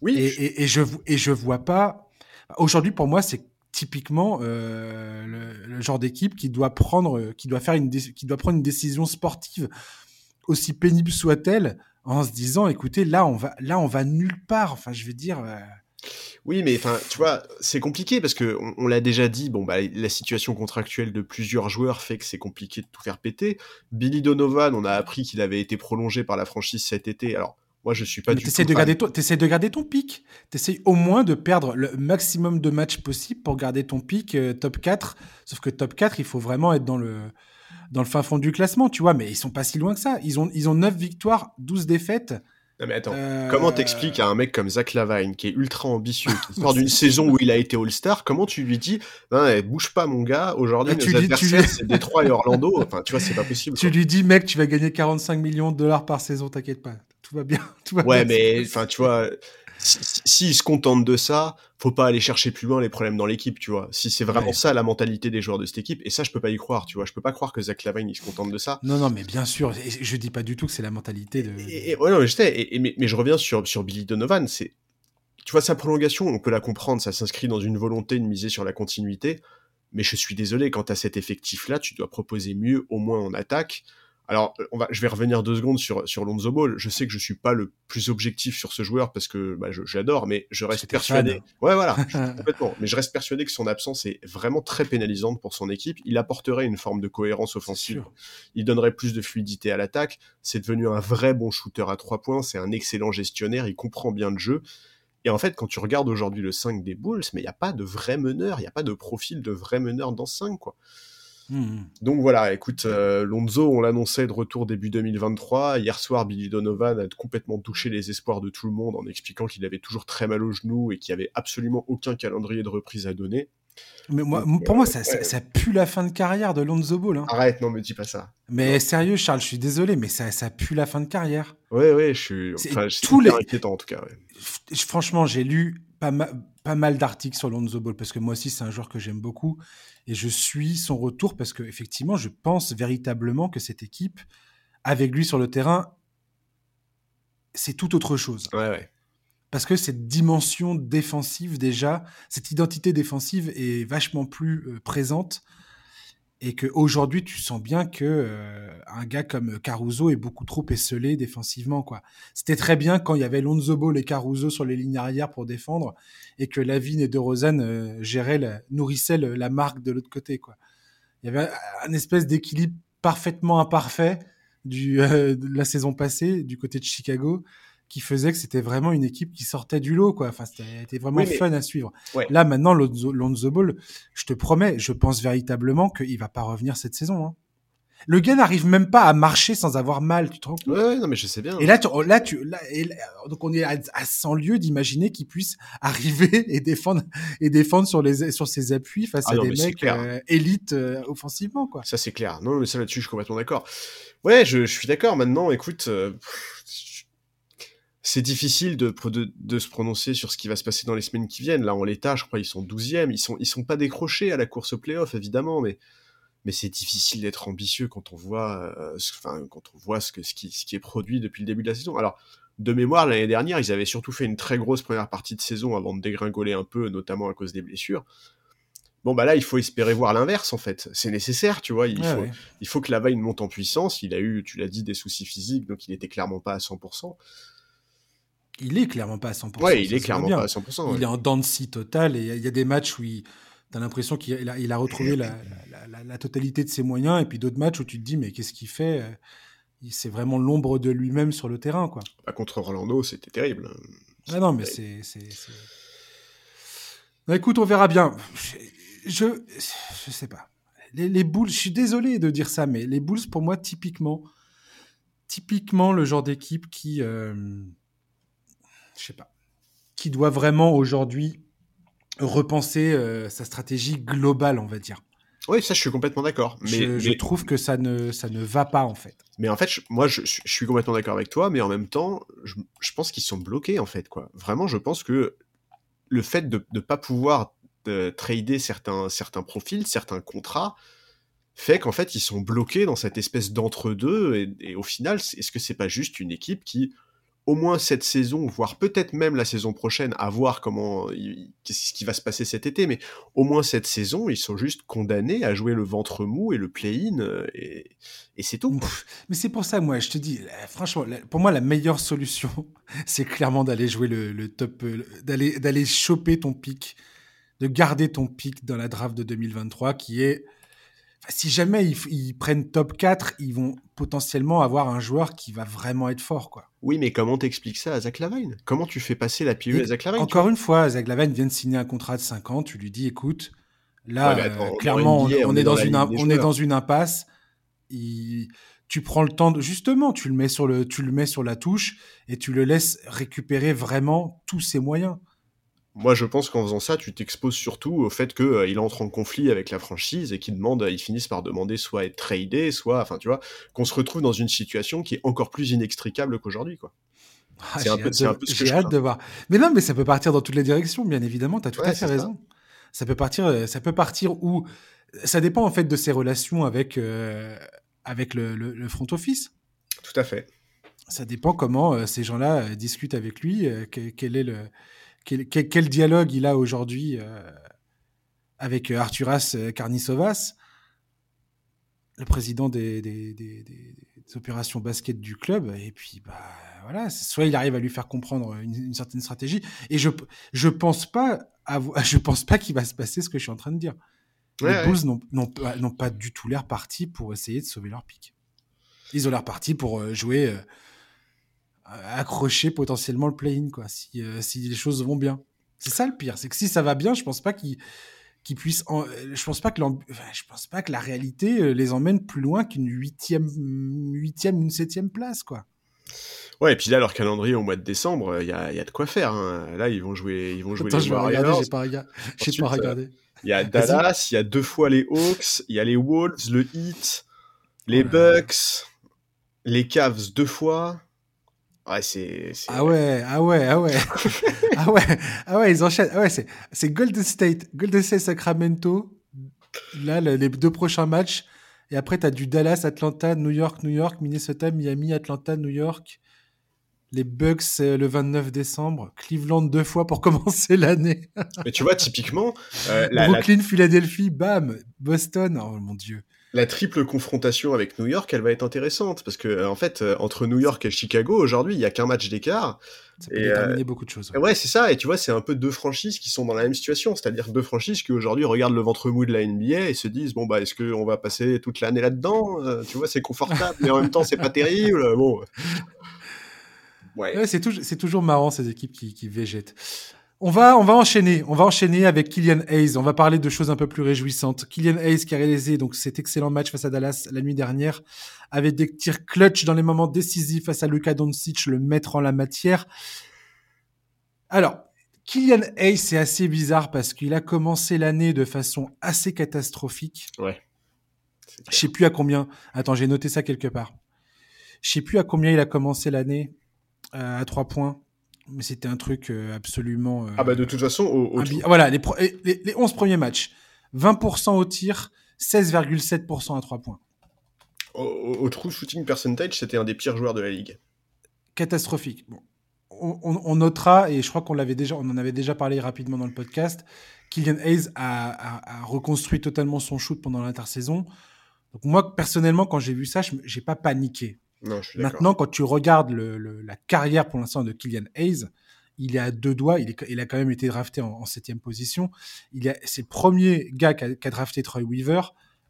Oui. Et, je... Et, je, et je vois pas. Aujourd'hui, pour moi, c'est typiquement le, genre d'équipe qui doit prendre, qui doit faire une, qui doit prendre une décision sportive aussi pénible soit-elle, en se disant, écoutez, là on va, là on va nulle part. Enfin, je veux dire. Oui, mais enfin, tu vois, c'est compliqué parce que on, l'a déjà dit. Bon, bah, la situation contractuelle de plusieurs joueurs fait que c'est compliqué de tout faire péter. Billy Donovan, on a appris qu'il avait été prolongé par la franchise cet été. Alors, moi, je suis pas du tout. De garder ton, essaies de garder ton pic. T'essayes au moins de perdre le maximum de matchs possible pour garder ton pic euh, top 4. Sauf que top 4, il faut vraiment être dans le, dans le fin fond du classement, tu vois. Mais ils sont pas si loin que ça. Ils ont, ils ont 9 victoires, 12 défaites. Non mais attends, euh, comment t'expliques à un mec comme Zach Lavine qui est ultra ambitieux, qui sort d'une saison où il a été All-Star, comment tu lui dis non, bouge pas mon gars, aujourd'hui bah, nos adversaires c'est Détroit et Orlando, enfin tu vois c'est pas possible. Tu lui dis mec tu vas gagner 45 millions de dollars par saison, t'inquiète pas, tout va bien. Tout va ouais mais enfin tu vois, s'il se contente de ça, faut pas aller chercher plus loin les problèmes dans l'équipe, tu vois. Si c'est vraiment ça la mentalité des joueurs de cette équipe, et ça je peux pas y croire, tu vois. Je peux pas croire que Zach Lavine il se contente de ça. Non, non, mais bien sûr, je dis pas du tout que c'est la mentalité de. Et, ouais, non, mais je sais, mais, mais, je reviens sur, sur Billy Donovan, c'est. Tu vois, sa prolongation, on peut la comprendre, ça s'inscrit dans une volonté de miser sur la continuité, mais je suis désolé, quand tu as cet effectif-là, tu dois proposer mieux, au moins en attaque. Alors, on va, je vais revenir deux secondes sur, sur Lonzo Ball. Je sais que je suis pas le plus objectif sur ce joueur parce que bah, j'adore, mais je reste persuadé. Ouais, voilà, complètement. Mais je reste persuadé que son absence est vraiment très pénalisante pour son équipe. Il apporterait une forme de cohérence offensive. Il donnerait plus de fluidité à l'attaque. C'est devenu un vrai bon shooter à trois points. C'est un excellent gestionnaire. Il comprend bien le jeu. Et en fait, quand tu regardes aujourd'hui le 5 des Bulls, mais il n'y a pas de vrai meneur, il n'y a pas de profil de vrai meneur dans 5, quoi. Hmm. Donc voilà, écoute, euh, Lonzo, on l'annonçait de retour début 2023. Hier soir, Billy Donovan a complètement touché les espoirs de tout le monde en expliquant qu'il avait toujours très mal au genou et qu'il n'y avait absolument aucun calendrier de reprise à donner. Mais moi, pour moi, ça, ça, pue la fin de carrière de Lonzo Ball. Hein. Arrête, non, me dis pas ça. Mais sérieux, Charles, je suis désolé, mais ça, ça pue la fin de carrière. Oui, oui, je suis. Enfin, tous les... inquiétant en tout cas. Franchement, j'ai lu pas, pas mal d'articles sur Lonzo Ball parce que moi aussi, c'est un joueur que j'aime beaucoup et je suis son retour parce que effectivement, je pense véritablement que cette équipe, avec lui sur le terrain, c'est tout autre chose. Ouais, ouais. Parce que cette dimension défensive déjà, cette identité défensive est vachement plus euh, présente et qu'aujourd'hui tu sens bien que euh, un gars comme Caruso est beaucoup trop esselé défensivement quoi. C'était très bien quand il y avait Lonzo Ball et Caruso sur les lignes arrière pour défendre et que Lavigne et De Rosanne euh, géraient la, nourrissaient la marque de l'autre côté quoi. Il y avait un espèce d'équilibre parfaitement imparfait euh, de la saison passée du côté de Chicago qui faisait que c'était vraiment une équipe qui sortait du lot, quoi. Enfin, c'était vraiment fun à suivre. Là, maintenant, Lonzo Ball, je te promets, je pense véritablement qu'il va pas revenir cette saison. Hein. Le gars n'arrive même pas à marcher sans avoir mal, tu te rends compte? Ouais, non, mais je sais bien. Et là, tu, là, tu, là, donc on est à, 100 lieues d'imaginer qu'il puisse arriver et défendre et défendre sur les sur ses appuis face ah à des mecs euh, élites euh, offensivement, quoi. Ça c'est clair. Non, mais ça là-dessus, je suis complètement d'accord. Ouais, je, je suis d'accord. Maintenant, écoute, euh, c'est difficile de, de, se prononcer sur ce qui va se passer dans les semaines qui viennent. Là, en l'état, je crois, ils sont 12e. Ils sont, ils sont pas décrochés à la course au playoff, évidemment, mais, mais c'est difficile d'être ambitieux quand on voit, euh, enfin, quand on voit ce, que, ce, qui, ce qui est produit depuis le début de la saison. Alors, de mémoire, l'année dernière, ils avaient surtout fait une très grosse première partie de saison avant de dégringoler un peu, notamment à cause des blessures. Bon, bah là, il faut espérer voir l'inverse, en fait. C'est nécessaire, tu vois. Il, faut, il faut que la vaille monte en puissance. Il a eu, tu l'as dit, des soucis physiques, donc il était clairement pas à 100% il est clairement pas à 100%. Ouais, il est clairement pas à 100%. Il est en scie totale et il y, a des matchs où tu as l'impression qu'il a, il a, retrouvé la, la, totalité de ses moyens et puis d'autres matchs où tu te dis mais qu'est-ce qu'il fait C'est vraiment l'ombre de lui-même sur le terrain. quoi. Bah, contre Orlando, c'était terrible. Ah non, mais c'est. Bah, écoute, on verra bien. Je, je, sais pas. Les, les Bulls, je suis désolé de dire ça, mais les Bulls, pour moi, typiquement, typiquement le genre d'équipe qui. Euh, je sais pas, qui doit vraiment aujourd'hui repenser euh, sa stratégie globale, on va dire. Oui, ça, je suis complètement d'accord. Mais je, trouve que ça ne, ça ne va pas, en fait. Mais en fait, moi, je, suis complètement d'accord avec toi, mais en même temps, je, pense qu'ils sont bloqués, en fait. quoi. Vraiment, je pense que le fait de ne pas pouvoir euh, trader certains, certains profils, certains contrats, fait qu'en fait, ils sont bloqués dans cette espèce d'entre-deux. Et, et, au final, est-ce que c'est pas juste une équipe qui au moins cette saison, voire peut-être même la saison prochaine, à voir comment, qu'est-ce qui va se passer cet été, mais au moins cette saison, ils sont juste condamnés à jouer le ventre mou et le play-in, euh, et, c'est tout. Mais c'est pour ça, moi, je te dis, franchement, pour moi, la meilleure solution, c'est clairement d'aller jouer le, top, euh, d'aller, d'aller choper ton pic, de garder ton pic dans la draft de 2023, qui est si jamais ils, prennent top 4, ils vont potentiellement avoir un joueur qui va vraiment être fort, quoi. Oui, mais comment t'expliques ça à Zach Lavine? Comment tu fais passer la pilule à Zach Lavine Encore une fois, Zach Lavine vient de signer un contrat de 5 ans, tu lui dis, écoute, là, euh, clairement, on, est dans une, on est dans une impasse. tu prends le temps de, justement, tu le mets sur le, tu le mets sur la touche et tu le laisses récupérer vraiment tous ses moyens. Moi, je pense qu'en faisant ça, tu t'exposes surtout au fait qu'il euh, entre en conflit avec la franchise et qu'il demande, ils finissent par demander soit être tradé, soit, enfin, tu vois, qu'on se retrouve dans une situation qui est encore plus inextricable qu'aujourd'hui, quoi. Ah, c'est un, peu, ce que J'ai hâte de voir. Mais non, mais ça peut partir dans toutes les directions, bien évidemment. Tu as tout à fait raison. Ça. peut partir, euh, ça peut partir où ça dépend en fait de ses relations avec euh, avec le, le, front office. Tout à fait. Ça dépend comment ces gens-là discutent avec lui. quel est le quel, dialogue il a aujourd'hui euh, avec euh, Arturas euh, Karnisovas, le président des, opérations basket du club. Et puis, bah, voilà, soit il arrive à lui faire comprendre une, certaine stratégie. Et je je pense pas je pense pas qu'il va se passer ce que je suis en train de dire. les Bulls n'ont pas du tout l'air partis pour essayer de sauver leur pic. Ils ont l'air partis pour jouer accrocher potentiellement le play-in, quoi, si, euh, si les choses vont bien. C'est ça le pire, c'est que si ça va bien, je pense pas qu'ils qu puissent. je pense pas que je pense pas que la réalité euh, les emmène plus loin qu'une huitième, huitième, une septième place, quoi. Ouais, et puis là, leur calendrier au mois de décembre, il y a, y a, de quoi faire. Hein. Là, ils vont jouer, ils vont jouer Attends, les je Warriors. J'ai pas, pas regardé. Il y a Dallas, il y a deux fois les Hawks, il y a les Wolves, le Heat, les Bucks, les Cavs deux fois. Ouais, c'est. Ah ouais, ah ouais, ah ouais. ah ouais, ah ouais, ils enchaînent. Ah ouais, c'est, c'est Golden State, Golden State Sacramento. Là, les deux prochains matchs. Et après, tu as du Dallas, Atlanta, New York, New York, Minnesota, Miami, Atlanta, New York. Les Bucks le 29 décembre. Cleveland deux fois pour commencer l'année. Mais tu vois, typiquement. Euh, Brooklyn, Philadelphie, bam. Boston. Oh mon Dieu la triple confrontation avec New York, elle va être intéressante parce que euh, en fait, euh, entre New York et Chicago, aujourd'hui, il y a qu'un match d'écart. Ça peut déterminer euh, beaucoup de choses. Ouais, c'est ça. Et tu vois, c'est un peu deux franchises qui sont dans la même situation, c'est-à-dire deux franchises qui aujourd'hui regardent le ventre mou de la NBA et se disent bon bah est-ce qu'on va passer toute l'année là-dedans Tu vois, c'est confortable, mais en même temps, c'est pas terrible. Bon. Ouais. ouais c'est toujours, toujours marrant ces équipes qui, qui végètent. On va, on va enchaîner. On va enchaîner avec Kylian Hayes. On va parler de choses un peu plus réjouissantes. Kylian Hayes qui a réalisé donc cet excellent match face à Dallas la nuit dernière avec des tirs clutch dans les moments décisifs face à Luka Doncic, le maître en la matière. Alors, Kylian Hayes, c'est assez bizarre parce qu'il a commencé l'année de façon assez catastrophique. Ouais. Je sais plus à combien. Attends, j'ai noté ça quelque part. Je sais plus à combien il a commencé l'année euh, à trois points mais c'était un truc euh, absolument. Euh, ah bah de toute façon, au, voilà, les, les, 11 premiers matchs, 20% au tir, 16,7% à 3 points. Au, true shooting percentage, c'était un des pires joueurs de la ligue. Catastrophique. Bon. On, notera, et je crois qu'on l'avait déjà, on en avait déjà parlé rapidement dans le podcast, Kylian Hayes a, a reconstruit totalement son shoot pendant l'intersaison. Donc moi, personnellement, quand j'ai vu ça, je n'ai pas paniqué. Maintenant, quand tu regardes la carrière pour l'instant de Kylian Hayes, il est à deux doigts. Il, a quand même été drafté en, septième position. C'est le premier gars qui a, drafté Troy Weaver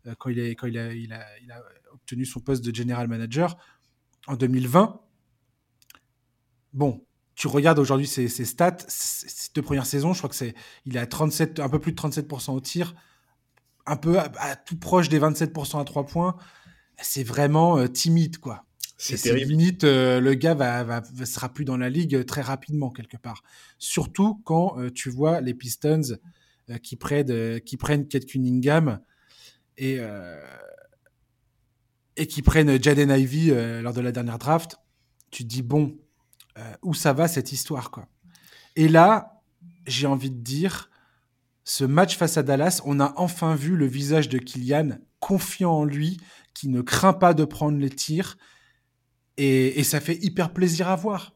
euh, quand, il, a, obtenu son poste de general manager en 2020. Bon, tu regardes aujourd'hui ses, stats, ces deux premières saisons, je crois que c'est, a 37, un peu plus de 37% au tir, un peu à, tout proche des 27% à trois points. C'est vraiment euh, timide, quoi. C'est limite, euh, le gars va, va, sera plus dans la ligue euh, très rapidement quelque part. Surtout quand euh, tu vois les Pistons qui prennent qui prennent Kate Cunningham et et qui prennent Jaden Ivy lors de la dernière draft. Tu te dis bon, où ça va cette histoire quoi? Et là, j'ai envie de dire, ce match face à Dallas, on a enfin vu le visage de Kylian confiant en lui, qui ne craint pas de prendre les tirs, et, ça fait hyper plaisir à voir.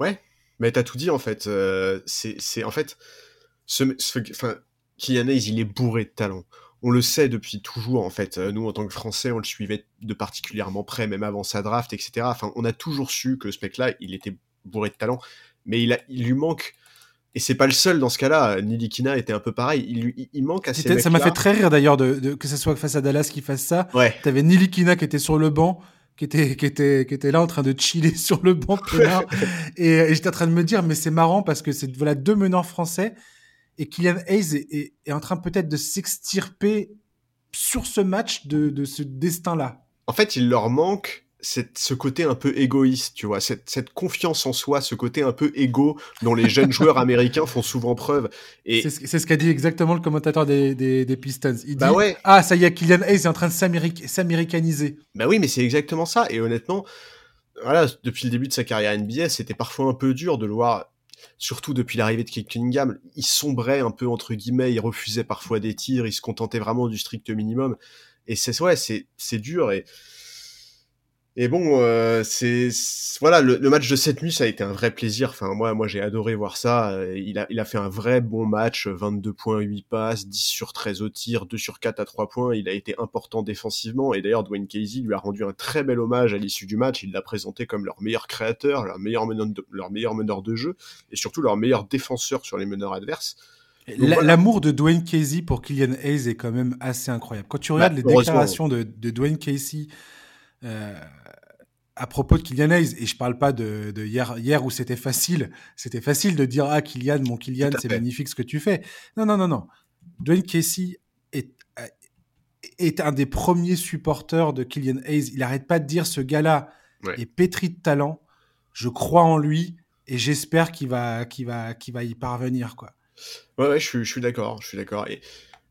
Ouais, mais t'as tout dit en fait. Euh, c'est en fait. Ce, enfin, Kylian Hayes, il est bourré de talent. On le sait depuis toujours en fait. Euh, nous, en tant que Français, on le suivait de particulièrement près, même avant sa draft, etc. Enfin, on a toujours su que ce mec-là, il était bourré de talent, mais il, a, il lui manque et c'est pas le seul dans ce cas-là. Nilikina était un peu pareil. Il, il manque à ces Ça m'a fait très rire d'ailleurs de, que ce soit face à Dallas qui fasse ça. Ouais. T'avais Nilikina qui était sur le banc, qui était, qui était, qui était là en train de chiller sur le banc et, j'étais en train de me dire, mais c'est marrant parce que c'est voilà deux meneurs français et Kylian Hayes est, est, en train peut-être de s'extirper sur ce match de, de ce destin-là. En fait, il leur manque ce côté un peu égoïste, tu vois, cette, cette, confiance en soi, ce côté un peu égo dont les jeunes joueurs américains font souvent preuve. Et c'est ce qu'a dit exactement le commentateur des, des, Pistons. Il bah dit ouais. ah ça y est, Kylian Hayes est en train de s'américaniser. Bah oui, mais c'est exactement ça. Et honnêtement, voilà, depuis le début de sa carrière NBA, c'était parfois un peu dur de le voir. Surtout depuis l'arrivée de Kate Cunningham, il sombrait un peu entre guillemets, il refusait parfois des tirs, il se contentait vraiment du strict minimum. Et c'est ouais, c'est dur et et bon, euh, c'est voilà, le, match de cette nuit, ça a été un vrai plaisir. Enfin, moi, moi, j'ai adoré voir ça. Euh, il a, il a fait un vrai bon match, 22 points, 8 passes, 10 sur 13 au tir, 2 sur 4 à 3 points. Il a été important défensivement. Et d'ailleurs, Dwayne Casey lui a rendu un très bel hommage à l'issue du match. Il l'a présenté comme leur meilleur créateur, leur meilleur meneur de, leur meilleur meneur de jeu, et surtout leur meilleur défenseur sur les meneurs adverses. L'amour de Dwayne Casey pour Kylian Hayes est quand même assez incroyable. Quand tu regardes bah, les déclarations de, de Dwayne Casey. Euh, à propos de Kylian Hayes, et je parle pas de, hier, hier où c'était facile, c'était facile de dire ah Kylian, mon Kylian, c'est magnifique ce que tu fais. Non non non non, Dwayne Casey est est un des premiers supporters de Kylian Hayes. Il arrête pas de dire ce gars-là est pétri de talent. Je crois en lui et j'espère qu'il va qu'il va qu'il va y parvenir quoi. Ouais, ouais je suis, je suis d'accord, je suis d'accord. Et,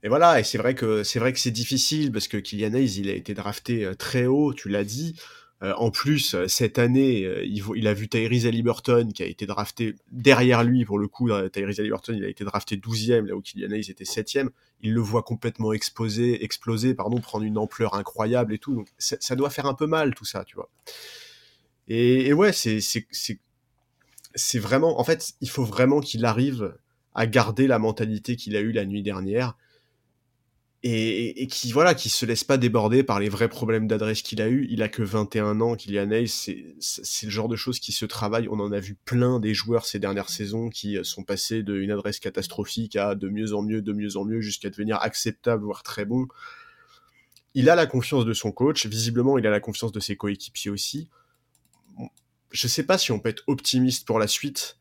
et voilà, et c'est vrai que c'est vrai que c'est difficile parce que Kylian Hayes, il a été drafté euh, très haut, tu l'as dit. Euh, en plus, euh, cette année, il, a vu Tyrese Halliburton qui a été drafté derrière lui, pour le coup, Tyrese Halliburton, il a été drafté 12e, là où Kylian Hayes était 7e. Il le voit complètement explosé, exploser, pardon, prendre une ampleur incroyable et tout. Donc ça doit faire un peu mal tout ça, tu vois. Et, ouais, c'est c'est vraiment, en fait, il faut vraiment qu'il arrive à garder la mentalité qu'il a eue la nuit dernière et, qui voilà qui se laisse pas déborder par les vrais problèmes d'adresse qu'il a eu. Il a que 21 ans, Kylian Hayes, c'est c'est le genre de choses qui se travaillent. On en a vu plein des joueurs ces dernières saisons qui euh, sont passés d'une adresse catastrophique à de mieux en mieux, de mieux en mieux, jusqu'à devenir acceptable, voire très bon. Il a la confiance de son coach, visiblement il a la confiance de ses coéquipiers aussi. Je sais pas si on peut être optimiste pour la suite,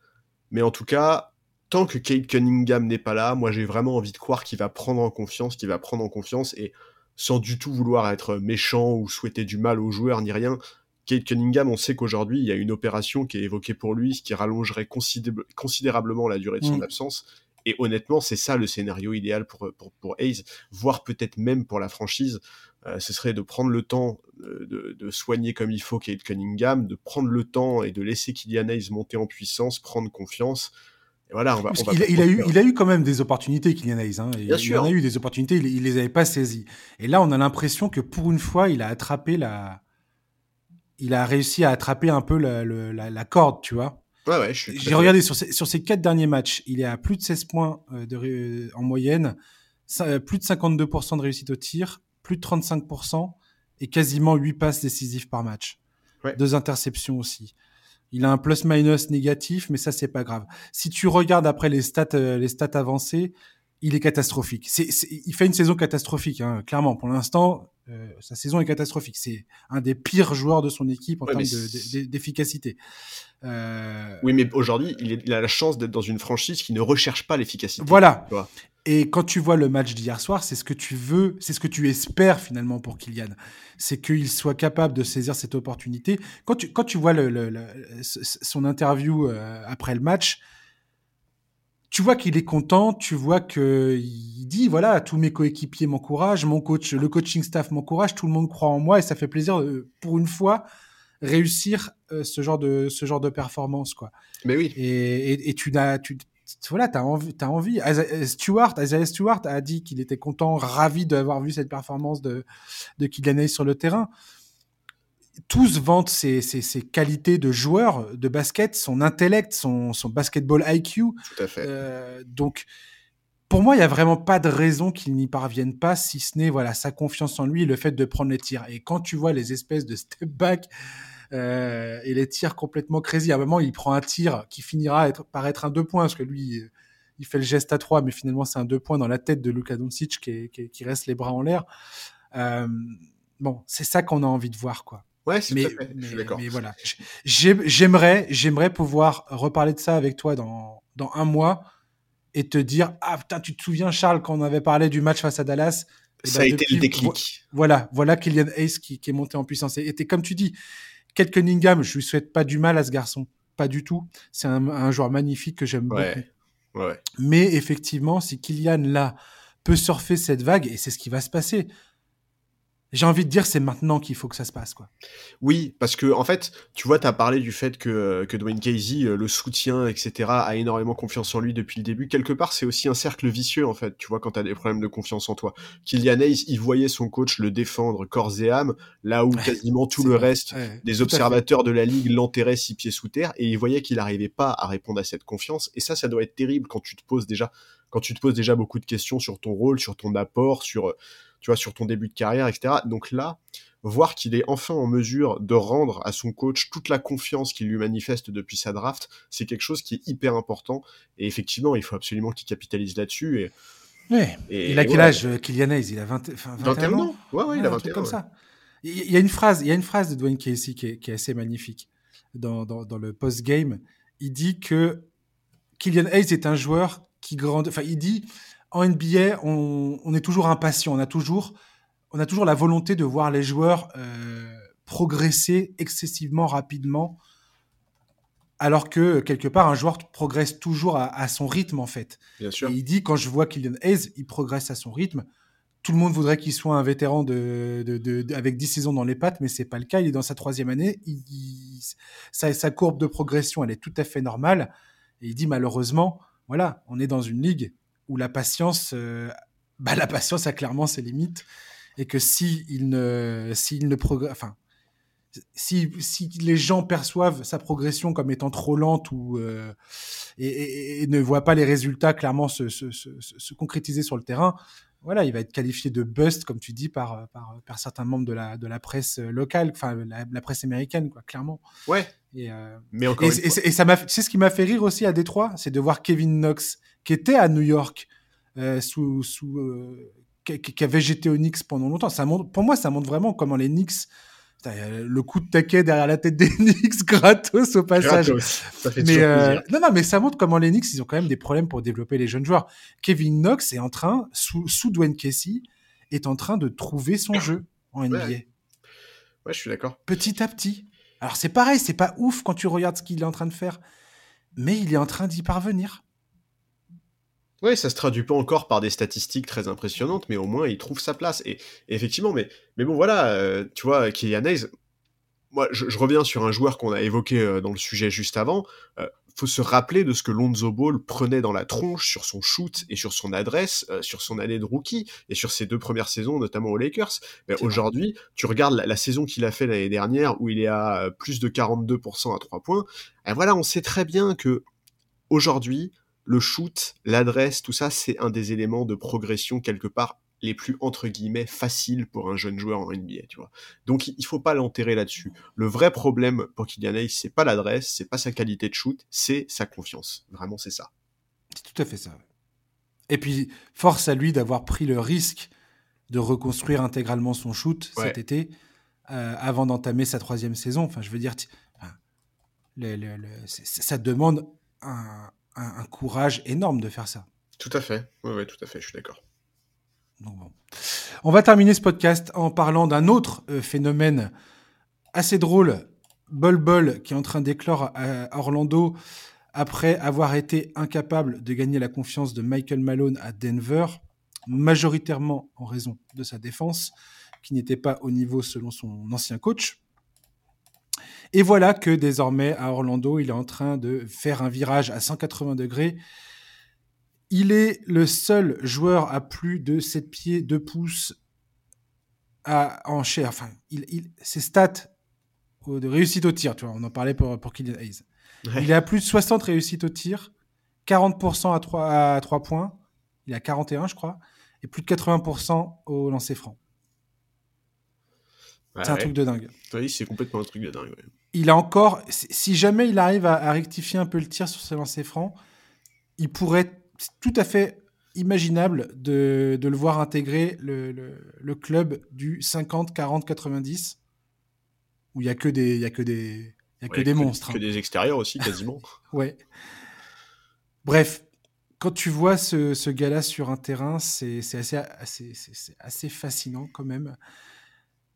mais en tout cas, tant que Kate Cunningham n'est pas là, moi j'ai vraiment envie de croire qu'il va prendre en confiance, qu'il va prendre en confiance et sans du tout vouloir être méchant ou souhaiter du mal aux joueurs ni rien. Kate Cunningham, on sait qu'aujourd'hui il y a une opération qui est évoquée pour lui, ce qui rallongerait considérablement la durée de son mm. absence. Et honnêtement, c'est ça le scénario idéal pour, pour, pour Hayes, voire peut-être même pour la franchise. Euh, ce serait de prendre le temps euh, de, de, soigner comme il faut Kate Cunningham, de prendre le temps et de laisser Kylian Hayes monter en puissance, prendre confiance, voilà, on va, il, a eu, il a eu quand même des opportunités, Kylian Hayes. Hein, Bien il, sûr. en a eu des opportunités, il, il les avait pas saisies. Et là, on a l'impression que pour une fois, il a attrapé la, il a réussi à attraper un peu la, la, la corde, tu vois. Ouais, ouais, J'ai regardé sur ses, sur ses quatre derniers matchs, il est à plus de 16 points euh, de, en moyenne, euh, plus de 52% de réussite au tir, plus de 35% et quasiment 8 passes décisives par match. Ouais. Deux interceptions aussi. Il a un plus-minus négatif, mais ça, c'est pas grave. Si tu regardes après les stats, euh, les stats avancées, il est catastrophique. C'est, il fait une saison catastrophique, hein, clairement. Pour l'instant, euh, sa saison est catastrophique. C'est un des pires joueurs de son équipe en termes d'efficacité. Euh... Oui, mais aujourd'hui, il, il, a la chance d'être dans une franchise qui ne recherche pas l'efficacité. Voilà. Et quand tu vois le match d'hier soir, c'est ce que tu veux, c'est ce que tu espères finalement pour Kylian. C'est qu'il soit capable de saisir cette opportunité. Quand tu, quand tu vois le, le, son interview euh, après le match, tu vois qu'il est content, tu vois qu'il dit voilà, tous mes coéquipiers m'encouragent, mon coach, le coaching staff m'encourage, tout le monde croit en moi et ça fait plaisir euh, pour une fois réussir euh, ce genre de ce genre de performance quoi. Mais oui. Et, et, et tu n'as tu voilà, t'as envie, t'as envie. Stewart, Isaiah Stewart a dit qu'il était content, ravi d'avoir vu cette performance de, de Kylian sur le terrain. tous vantent ses, qualités de joueur de basket, son intellect, son, son basketball IQ. Tout à fait. Euh, donc, pour moi, il n'y a vraiment pas de raison qu'il n'y parvienne pas, si ce n'est voilà, sa confiance en lui et le fait de prendre les tirs. Et quand tu vois les espèces de step back euh, et les tirs complètement crazy, à un moment, il prend un tir qui finira être, par être un deux points, parce que lui, il fait le geste à trois, mais finalement, c'est un deux points dans la tête de Luka Doncic qui, qui, reste les bras en l'air. Euh, bon, c'est ça qu'on a envie de voir, quoi. Ouais, c'est mais, fait. je suis d'accord. Mais voilà, j'aimerais, j'aimerais pouvoir reparler de ça avec toi dans, dans un mois et te dire ah putain, tu te souviens Charles quand on avait parlé du match face à Dallas? Eh Ça a ben, été le déclic. Voilà, voilà Kylian Hayes qui, qui est monté en puissance. Et, et comme tu dis, Kate Cunningham, je lui souhaite pas du mal à ce garçon, pas du tout. C'est un, un, joueur magnifique que j'aime beaucoup. Ouais. Mais effectivement, si Kylian là peut surfer cette vague, et c'est ce qui va se passer, j'ai envie de dire c'est maintenant qu'il faut que ça se passe quoi. Oui, parce que en fait, tu vois, tu as parlé du fait que, que Dwayne Casey euh, le soutient, etc., a énormément confiance en lui depuis le début. Quelque part, c'est aussi un cercle vicieux en fait, tu vois, quand tu as des problèmes de confiance en toi. Kylian Hayes, il voyait son coach le défendre corps et âme, là où quasiment tout le reste des observateurs de la ligue l'enterraient six pieds sous terre, et il voyait qu'il n'arrivait pas à répondre à cette confiance. Et ça, ça doit être terrible quand tu te poses déjà, quand tu te poses déjà beaucoup de questions sur ton rôle, sur ton apport, sur tu vois, sur ton début de carrière, etc. Donc là, voir qu'il est enfin en mesure de rendre à son coach toute la confiance qu'il lui manifeste depuis sa draft, c'est quelque chose qui est hyper important. Et effectivement, il faut absolument qu'il capitalise là-dessus. Et, et, il a quel âge, euh, Kylian Hayes? Il a 20, enfin, 21 ans Ouais, ouais, il a 21 comme ça. Il y a une phrase, il y a une phrase de Dwayne Casey qui est, qui est assez magnifique dans, dans, dans le post-game. Il dit que Kylian Hayes est un joueur qui grandit. Enfin, il dit en NBA, on, est toujours impatient, on a toujours, on a toujours la volonté de voir les joueurs euh, progresser excessivement rapidement, alors que quelque part un joueur progresse toujours à, son rythme en fait. Bien sûr. Et il dit quand je vois Kylian Hayes, il progresse à son rythme. Tout le monde voudrait qu'il soit un vétéran de, avec 10 saisons dans les pattes, mais c'est pas le cas. Il est dans sa troisième année. sa, sa courbe de progression, elle est tout à fait normale. Et il dit malheureusement, voilà, on est dans une ligue où la patience, euh, bah, la patience a clairement ses limites et que si ne, s'il ne enfin, si, si, les gens perçoivent sa progression comme étant trop lente ou euh, et, ne voient pas les résultats clairement se, concrétiser sur le terrain, voilà, il va être qualifié de bust, comme tu dis, par, par, par certains membres de la, de la presse locale, enfin la, presse américaine, quoi, clairement. Ouais. Et, euh, Mais encore et, ça m'a, c'est ce qui m'a fait rire aussi à Détroit, c'est de voir Kevin Knox qui était à New York euh, sous, sous euh, qui, qui, a végété aux Knicks pendant longtemps. Ça montre, pour moi, ça montre vraiment comment les Knicks le coup de taquet derrière la tête des Knicks gratos au passage. Gratos. Ça fait mais euh, non, non, mais ça montre comment les Knicks, ils ont quand même des problèmes pour développer les jeunes joueurs. Kevin Knox est en train, sous, sous Dwayne Casey, est en train de trouver son jeu en NBA. Ouais, je suis d'accord. Petit à petit. Alors c'est pareil, c'est pas ouf quand tu regardes ce qu'il est en train de faire, mais il est en train d'y parvenir. Oui, ça se traduit pas encore par des statistiques très impressionnantes, mais au moins il trouve sa place. Et, effectivement, mais, mais bon voilà, euh, tu vois, Kylian Hayes, moi je, reviens sur un joueur qu'on a évoqué euh, dans le sujet juste avant. Euh, faut se rappeler de ce que Lonzo Ball prenait dans la tronche sur son shoot et sur son adresse, sur son année de rookie et sur ses deux premières saisons, notamment aux Lakers. Aujourd'hui, tu regardes la, saison qu'il a fait l'année dernière où il est à plus de 42% à 3 points. Et voilà, on sait très bien que aujourd'hui, le shoot, l'adresse, tout ça, c'est un des éléments de progression quelque part les plus entre guillemets faciles pour un jeune joueur en NBA, tu vois. Donc il faut pas l'enterrer là-dessus. Le vrai problème pour Kylian Hayes, c'est pas l'adresse, c'est pas sa qualité de shoot, c'est sa confiance. Vraiment, c'est ça. C'est tout à fait ça. Et puis force à lui d'avoir pris le risque de reconstruire intégralement son shoot cet été euh, avant d'entamer sa troisième saison. Enfin, je veux dire, ça demande un, un, courage énorme de faire ça. Tout à fait, oui, tout à fait, je suis d'accord. On va terminer ce podcast en parlant d'un autre euh, phénomène assez drôle, Bol Bol, qui est en train d'éclore à Orlando après avoir été incapable de gagner la confiance de Michael Malone à Denver, majoritairement en raison de sa défense, qui n'était pas au niveau selon son ancien coach. Et voilà que désormais, à Orlando, il est en train de faire un virage à 180 degrés. Il est le seul joueur à plus de 7 pieds 2 pouces à, en chair. Enfin, il, ses stats de réussite au tir. Tu vois, on en parlait pour, pour Kylian Hayes. Il est à plus de 60 réussites au tir, 40% à 3, à 3 points. Il est à 41, je crois. Et plus de 80% au lancer franc. c'est un truc de dingue. Oui, c'est complètement un truc de dingue. Il a encore, si jamais il arrive à, à, rectifier un peu le tir sur ses lancers francs, il pourrait tout à fait imaginable de, de le voir intégrer le, le, le club du 50, 40, 90, où il n'y a que des, y a que des, il y a que des monstres. Que hein. des extérieurs aussi, quasiment. ouais. Bref, quand tu vois ce, ce gars-là sur un terrain, c'est assez, assez, assez fascinant quand même.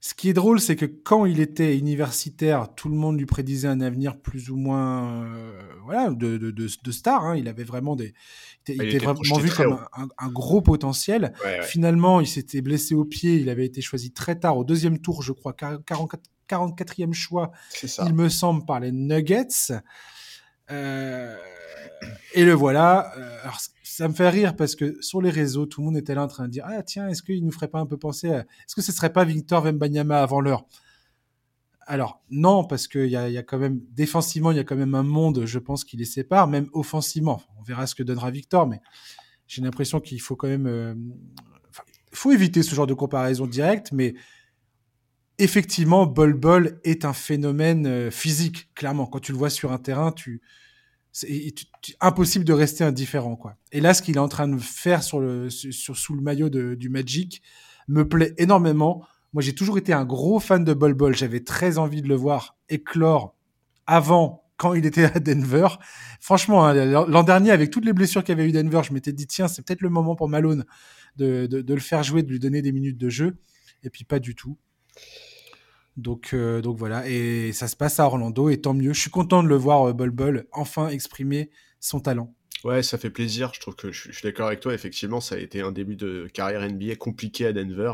Ce qui est drôle, c'est que quand il était universitaire, tout le monde lui prédisait un avenir plus ou moins euh, voilà, de, de, de, star. Hein. Il avait vraiment des, il, était, vraiment vu comme un, un, gros potentiel. Ouais, ouais. Finalement, il s'était blessé au pied. Il avait été choisi très tard, au deuxième tour, je crois, 44, 44e choix, il me semble, par les Nuggets. Euh, et le voilà. Euh, alors, ça me fait rire parce que sur les réseaux, tout le monde était là en train de dire Ah, tiens, est-ce qu'il nous ferait pas un peu penser à... Est-ce que ce serait pas Victor Wembanyama avant l'heure? Alors, non, parce qu'il y a, y a quand même, défensivement, il y a quand même un monde, je pense, qui les sépare, même offensivement. On verra ce que donnera Victor, mais j'ai l'impression qu'il faut quand même. Euh... Il faut éviter ce genre de comparaison directe, mais effectivement, Bol Bol est un phénomène euh, physique, clairement. Quand tu le vois sur un terrain, tu c'est impossible de rester indifférent, quoi. Et là, ce qu'il est en train de faire sur le, sur, sous le maillot du Magic me plaît énormément. Moi, j'ai toujours été un gros fan de Bol Bol. J'avais très envie de le voir éclore avant, quand il était à Denver. Franchement, hein, l'an dernier, avec toutes les blessures qu'avait eu Denver, je m'étais dit, tiens, c'est peut-être le moment pour Malone de, de le faire jouer, de lui donner des minutes de jeu. Et puis, pas du tout. Donc, euh, donc voilà, et ça se passe à Orlando, et tant mieux. Je suis content de le voir, euh, Bol Bol, enfin exprimer son talent. Ouais, ça fait plaisir. Je trouve que je, suis d'accord avec toi. Effectivement, ça a été un début de carrière NBA compliqué à Denver.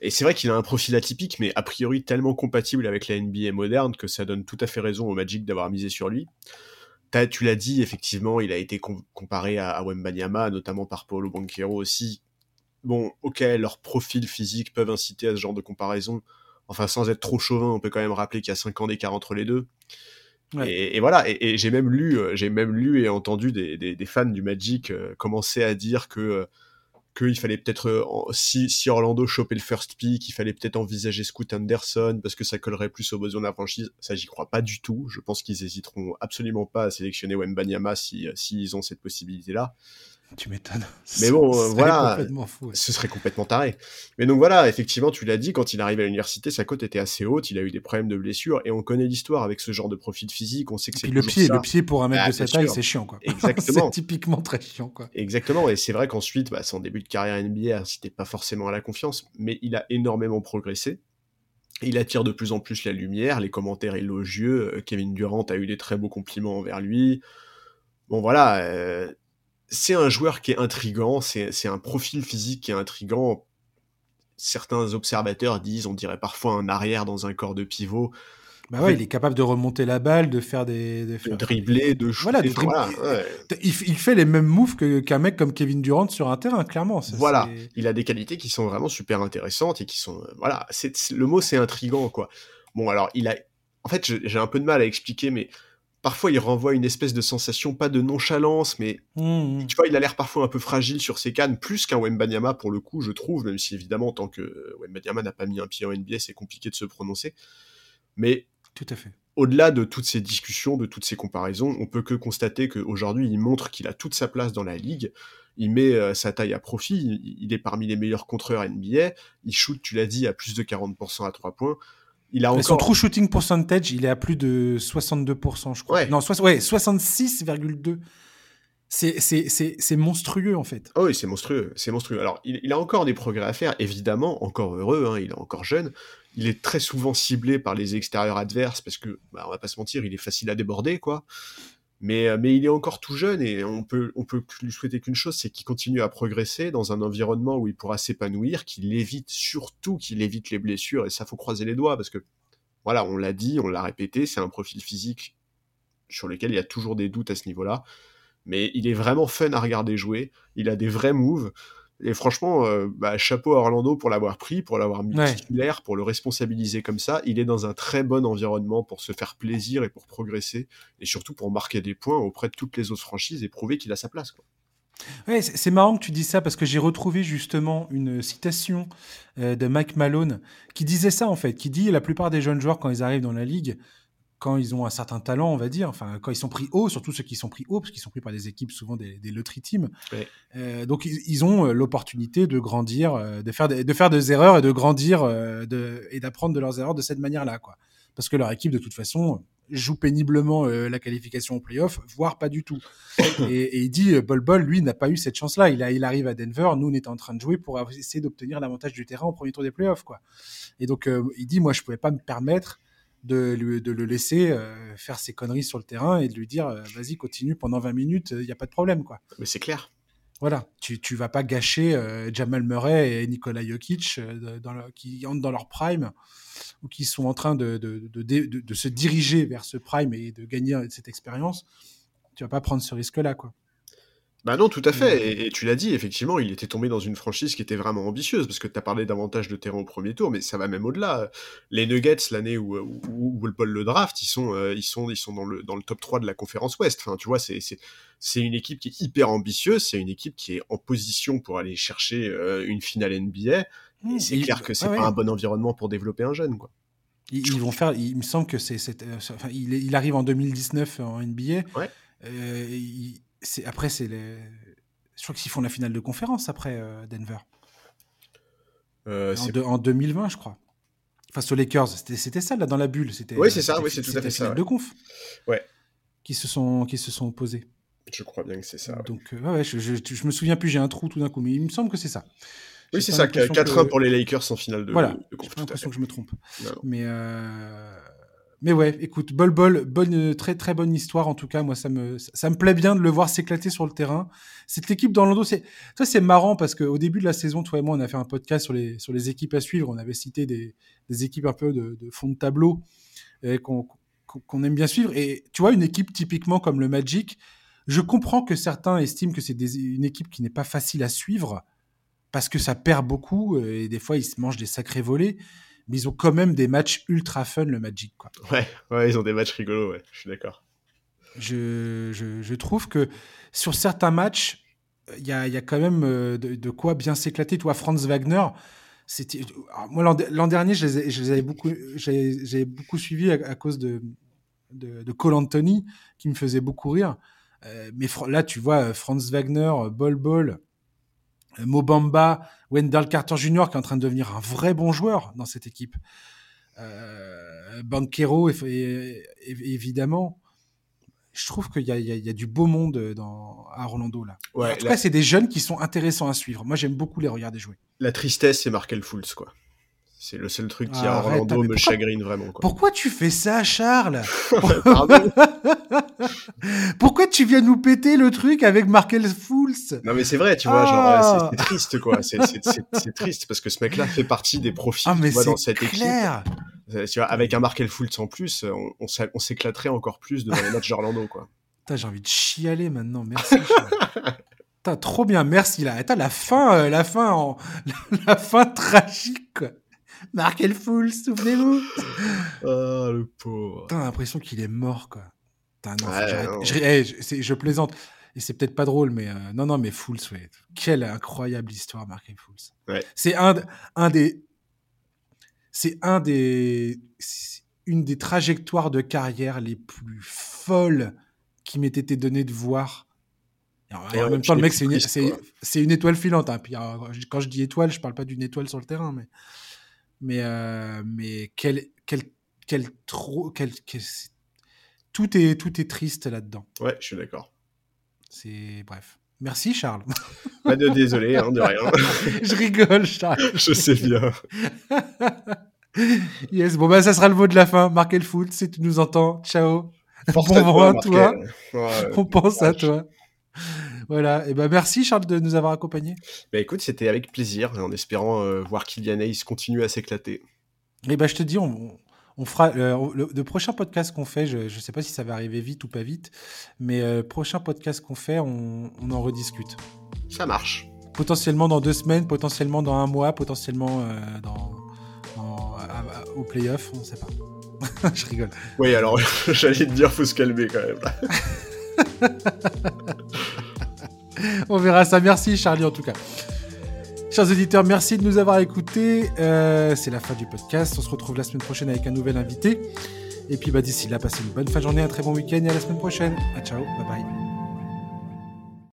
Et c'est vrai qu'il a un profil atypique, mais a priori tellement compatible avec la NBA moderne que ça donne tout à fait raison au Magic d'avoir misé sur lui. Tu l'as dit, effectivement, il a été com comparé à, à Wembanyama, notamment par Paulo Banquero aussi. Bon, ok, leurs profils physiques peuvent inciter à ce genre de comparaison, Enfin, sans être trop chauvin, on peut quand même rappeler qu'il y a 5 ans d'écart entre les deux. Ouais. Et, et, voilà, et, et j'ai même lu, euh, j'ai même lu et entendu des, des, des fans du Magic euh, commencer à dire que euh, qu'il fallait peut-être euh, si, si Orlando chopait le first pick, il fallait peut-être envisager Scoot Anderson parce que ça collerait plus aux besoins de la franchise. Ça, j'y crois pas du tout. Je pense qu'ils hésiteront absolument pas à sélectionner Wembanyama si s'ils ont cette possibilité-là. Tu m'étonnes. Mais bon, euh, voilà, fou, ouais. ce serait complètement taré. Mais donc voilà, effectivement, tu l'as dit, quand il arrive à l'université, sa cote était assez haute, il a eu des problèmes de blessures, et on connaît l'histoire avec ce genre de profil physique, on sait que c'est le pied, ça. le pied pour un mec ah, de sa taille, c'est chiant, quoi. Exactement. c'est typiquement très chiant, quoi. Exactement, et c'est vrai qu'ensuite, bah, son début de carrière NBA c'était pas forcément à la confiance, mais il a énormément progressé. Il attire de plus en plus la lumière, les commentaires élogieux. Euh, Kevin Durant a eu des très beaux compliments envers lui. Bon voilà, euh, c'est un joueur qui est intrigant, c'est un profil physique qui est intrigant. Certains observateurs disent, on dirait parfois un arrière dans un corps de pivot. Bah ouais, il est capable de remonter la balle, de faire des, de, faire... de dribbler, de shooter. Voilà, de dribbler. Voilà, ouais. il, il, fait les mêmes moves qu'un qu mec comme Kevin Durant sur un terrain, clairement. Ça, voilà, il a des qualités qui sont vraiment super intéressantes et qui sont, euh, voilà, c'est le mot c'est intrigant quoi. Bon alors il a, en fait j'ai un peu de mal à expliquer, mais parfois il renvoie une espèce de sensation, pas de nonchalance, mais mmh. tu vois, il a l'air parfois un peu fragile sur ses cannes, plus qu'un Wembanyama pour le coup, je trouve, même si évidemment, tant que Wembanyama n'a pas mis un pied en NBA, c'est compliqué de se prononcer. Mais tout à fait. Au-delà de toutes ces discussions, de toutes ces comparaisons, on peut que constater qu'aujourd'hui, il montre qu'il a toute sa place dans la ligue. Il met euh, sa taille à profit. Il, il, est parmi les meilleurs contreurs NBA. Il shoot, tu l'as dit, à plus de 40% à 3 points. Il a encore... Son true shooting percentage, il est à plus de 62%, je crois. Ouais. Non, so ouais 66,2%. C'est monstrueux, en fait. Oh oui, c'est monstrueux. C'est monstrueux. Alors, il, il, a encore des progrès à faire, évidemment, encore heureux, hein, il est encore jeune. Il est très souvent ciblé par les extérieurs adverses parce que, bah, on va pas se mentir, il est facile à déborder, quoi. Mais, mais il est encore tout jeune et on peut, peut lui souhaiter qu'une chose, c'est qu'il continue à progresser dans un environnement où il pourra s'épanouir, qu'il évite surtout qu'il évite les blessures et ça faut croiser les doigts parce que voilà, on l'a dit, on l'a répété, c'est un profil physique sur lequel il y a toujours des doutes à ce niveau-là, mais il est vraiment fun à regarder jouer, il a des vrais moves, Et franchement, euh, bah, chapeau à Orlando pour l'avoir pris, pour l'avoir mis titulaire, pour le responsabiliser comme ça. Il est dans un très bon environnement pour se faire plaisir et pour progresser, et surtout pour marquer des points auprès de toutes les autres franchises et prouver qu'il a sa place. Quoi. Ouais, c'est marrant que tu dis ça parce que j'ai retrouvé justement une citation euh, de Mike Malone qui disait ça en fait, qui dit la plupart des jeunes joueurs quand ils arrivent dans la ligue, quand ils ont un certain talent, on va dire, enfin quand ils sont pris haut, surtout ceux qui sont pris haut, parce qu'ils sont pris par des équipes souvent des, des lottery teams. Euh, donc ils, ont euh, l'opportunité de grandir, de faire de faire des erreurs et de grandir de, et d'apprendre de leurs erreurs de cette manière-là, quoi. Parce que leur équipe de toute façon joue péniblement euh, la qualification au playoff, voire pas du tout. et, il dit, euh, Bol Bol, lui, n'a pas eu cette chance-là. Il, il arrive à Denver, nous, on était en train de jouer pour essayer d'obtenir l'avantage du terrain au premier tour des playoffs. Quoi. Et donc, euh, il dit, moi, je pouvais pas me permettre de, de le laisser faire ses conneries sur le terrain et de lui dire, vas-y, continue pendant 20 minutes, il n'y a pas de problème. Quoi. Mais c'est clair. Voilà, tu, tu vas pas gâcher Jamal Murray et Nikola Jokic dans qui entrent dans leur prime ou qui sont en train de, de, de, se diriger vers ce prime et de gagner cette expérience, tu vas pas prendre ce risque-là, quoi. Bah non, tout à fait. Et, tu l'as dit, effectivement, il était tombé dans une franchise qui était vraiment ambitieuse, parce que tu as parlé davantage de terrain au premier tour, mais ça va même au-delà. Les Nuggets, l'année où, où, le le draft, ils sont, euh, ils sont, ils sont dans, le, dans le top 3 de la conférence Ouest. Enfin, tu vois, c'est, c'est, une équipe qui est hyper ambitieuse, c'est une équipe qui est en position pour aller chercher euh, une finale NBA. Mmh, c'est clair que c'est pas un bon environnement pour développer un jeune, quoi. Ils, vont faire. Il me semble que c'est. Euh, enfin, il, il, arrive en 2019 en NBA. Ouais. C'est après c'est les. Je crois qu'ils font la finale de conférence après euh, Denver. En, en, 2020, je crois. Face aux Lakers, c'était ça là dans la bulle. C'était. Oui, c'est ça. Oui, c'est tout à fait ça. De conf. Ouais. Qui se sont qui se sont opposés. Je crois bien que c'est ça. Donc ouais, je, je, je, me souviens plus. J'ai un trou tout d'un coup, mais il me semble que c'est ça. Oui, c'est ça, 4-1 pour les Lakers en finale de Voilà, j'ai l'impression que je me trompe. Mais, euh... mais ouais, écoute, Bol Bol, bonne, très très bonne histoire en tout cas. Moi, ça me, ça me plaît bien de le voir s'éclater sur le terrain. Cette équipe d'Orlando, c'est, ça c'est marrant parce qu'au début de la saison, toi et moi, on a fait un podcast sur les, sur les équipes à suivre. On avait cité des, des équipes un peu de, fond de tableau qu'on qu'on aime bien suivre. Et tu vois, une équipe typiquement comme le Magic, je comprends que certains estiment que c'est une équipe qui n'est pas facile à suivre parce que ça perd beaucoup euh, et des fois ils se mangent des sacrés volets, mais ils ont quand même des matchs ultra fun le Magic quoi. Ouais, ouais, ils ont des matchs rigolos, ouais, je suis d'accord. Je, je, je, trouve que sur certains matchs, il y a, y a, quand même euh, de, quoi bien s'éclater. Toi, Franz Wagner, c'était moi l'an dernier, je les, je les, avais beaucoup, j'ai beaucoup suivi à, cause de, de, de, Cole Anthony qui me faisait beaucoup rire. Euh, mais là, tu vois, Franz Wagner, Bol Bol, Mobamba, Wendell Carter Jr. qui est en train de devenir un vrai bon joueur dans cette équipe. Euh, Banquero, évidemment. Je trouve qu'il y, y, a du beau monde dans, à Orlando là. en tout cas, c'est des jeunes qui sont intéressants à suivre. Moi, j'aime beaucoup les regarder jouer. La tristesse, c'est Markel Fools, quoi. C'est le seul truc qui à Orlando me chagrine vraiment. Quoi. Pourquoi tu fais ça, Charles Pourquoi tu viens nous péter le truc avec Markel Fools Non mais c'est vrai, tu vois, genre ah. c'est triste quoi. C'est triste parce que ce mec-là fait partie des profits ah, mais dans cette clair. équipe. Tu vois, avec un Markel Fools en plus, on, on s'éclaterait encore plus devant les matchs d'Orlando quoi. J'ai envie de chialer maintenant, merci. T'as trop bien, merci là. T'as la fin, euh, la fin, en... la fin tragique. Quoi. Markel Fool, souvenez-vous. Oh, le pauvre. T'as l'impression qu'il est mort, quoi. Non, je, je, plaisante. Et c'est peut-être pas drôle, mais euh, non, non, mais Fools, ouais. Quelle incroyable histoire, Markel Fools. Ouais. C'est un, un des. C'est un des. Une des trajectoires de carrière les plus folles qui m'ait été donné de voir. Et en même temps, le mec, c'est une, une, étoile filante. Hein. Puis, quand je dis étoile, je parle pas d'une étoile sur le terrain, mais mais, euh, mais quel, quel, quel trop. Quel, tout, est, tout est triste là-dedans. Ouais, je suis d'accord. C'est. Bref. Merci, Charles. Pas de désolé, hein, de rien. je rigole, Charles. je sais bien. yes, bon, bah, ça sera le mot de la fin. Marquez le foot, si tu nous entends. Ciao. bon vent à toi. On pense à toi. Voilà, et ben merci Charles de nous avoir accompagnés. Bah écoute, c'était avec plaisir, en espérant euh, voir Kylian Hayes continuer à s'éclater. Et ben je te dis, on, on fera euh, le, prochain podcast qu'on fait, je ne sais pas si ça va arriver vite ou pas vite, mais le euh, prochain podcast qu'on fait, on, on en rediscute. Ça marche. potentiellement dans deux semaines, potentiellement dans un mois, potentiellement dans, au playoff, on sait pas. je rigole. Oui, alors j'allais te dire, faut se calmer quand même. on verra ça. Merci Charlie en tout cas. Chers auditeurs, merci de nous avoir écoutés. Euh, c'est la fin du podcast. On se retrouve la semaine prochaine avec un nouvel invité. Et puis bah, d'ici là, passez une bonne fin de journée, un très bon week-end et à la semaine prochaine. Ciao, bye bye.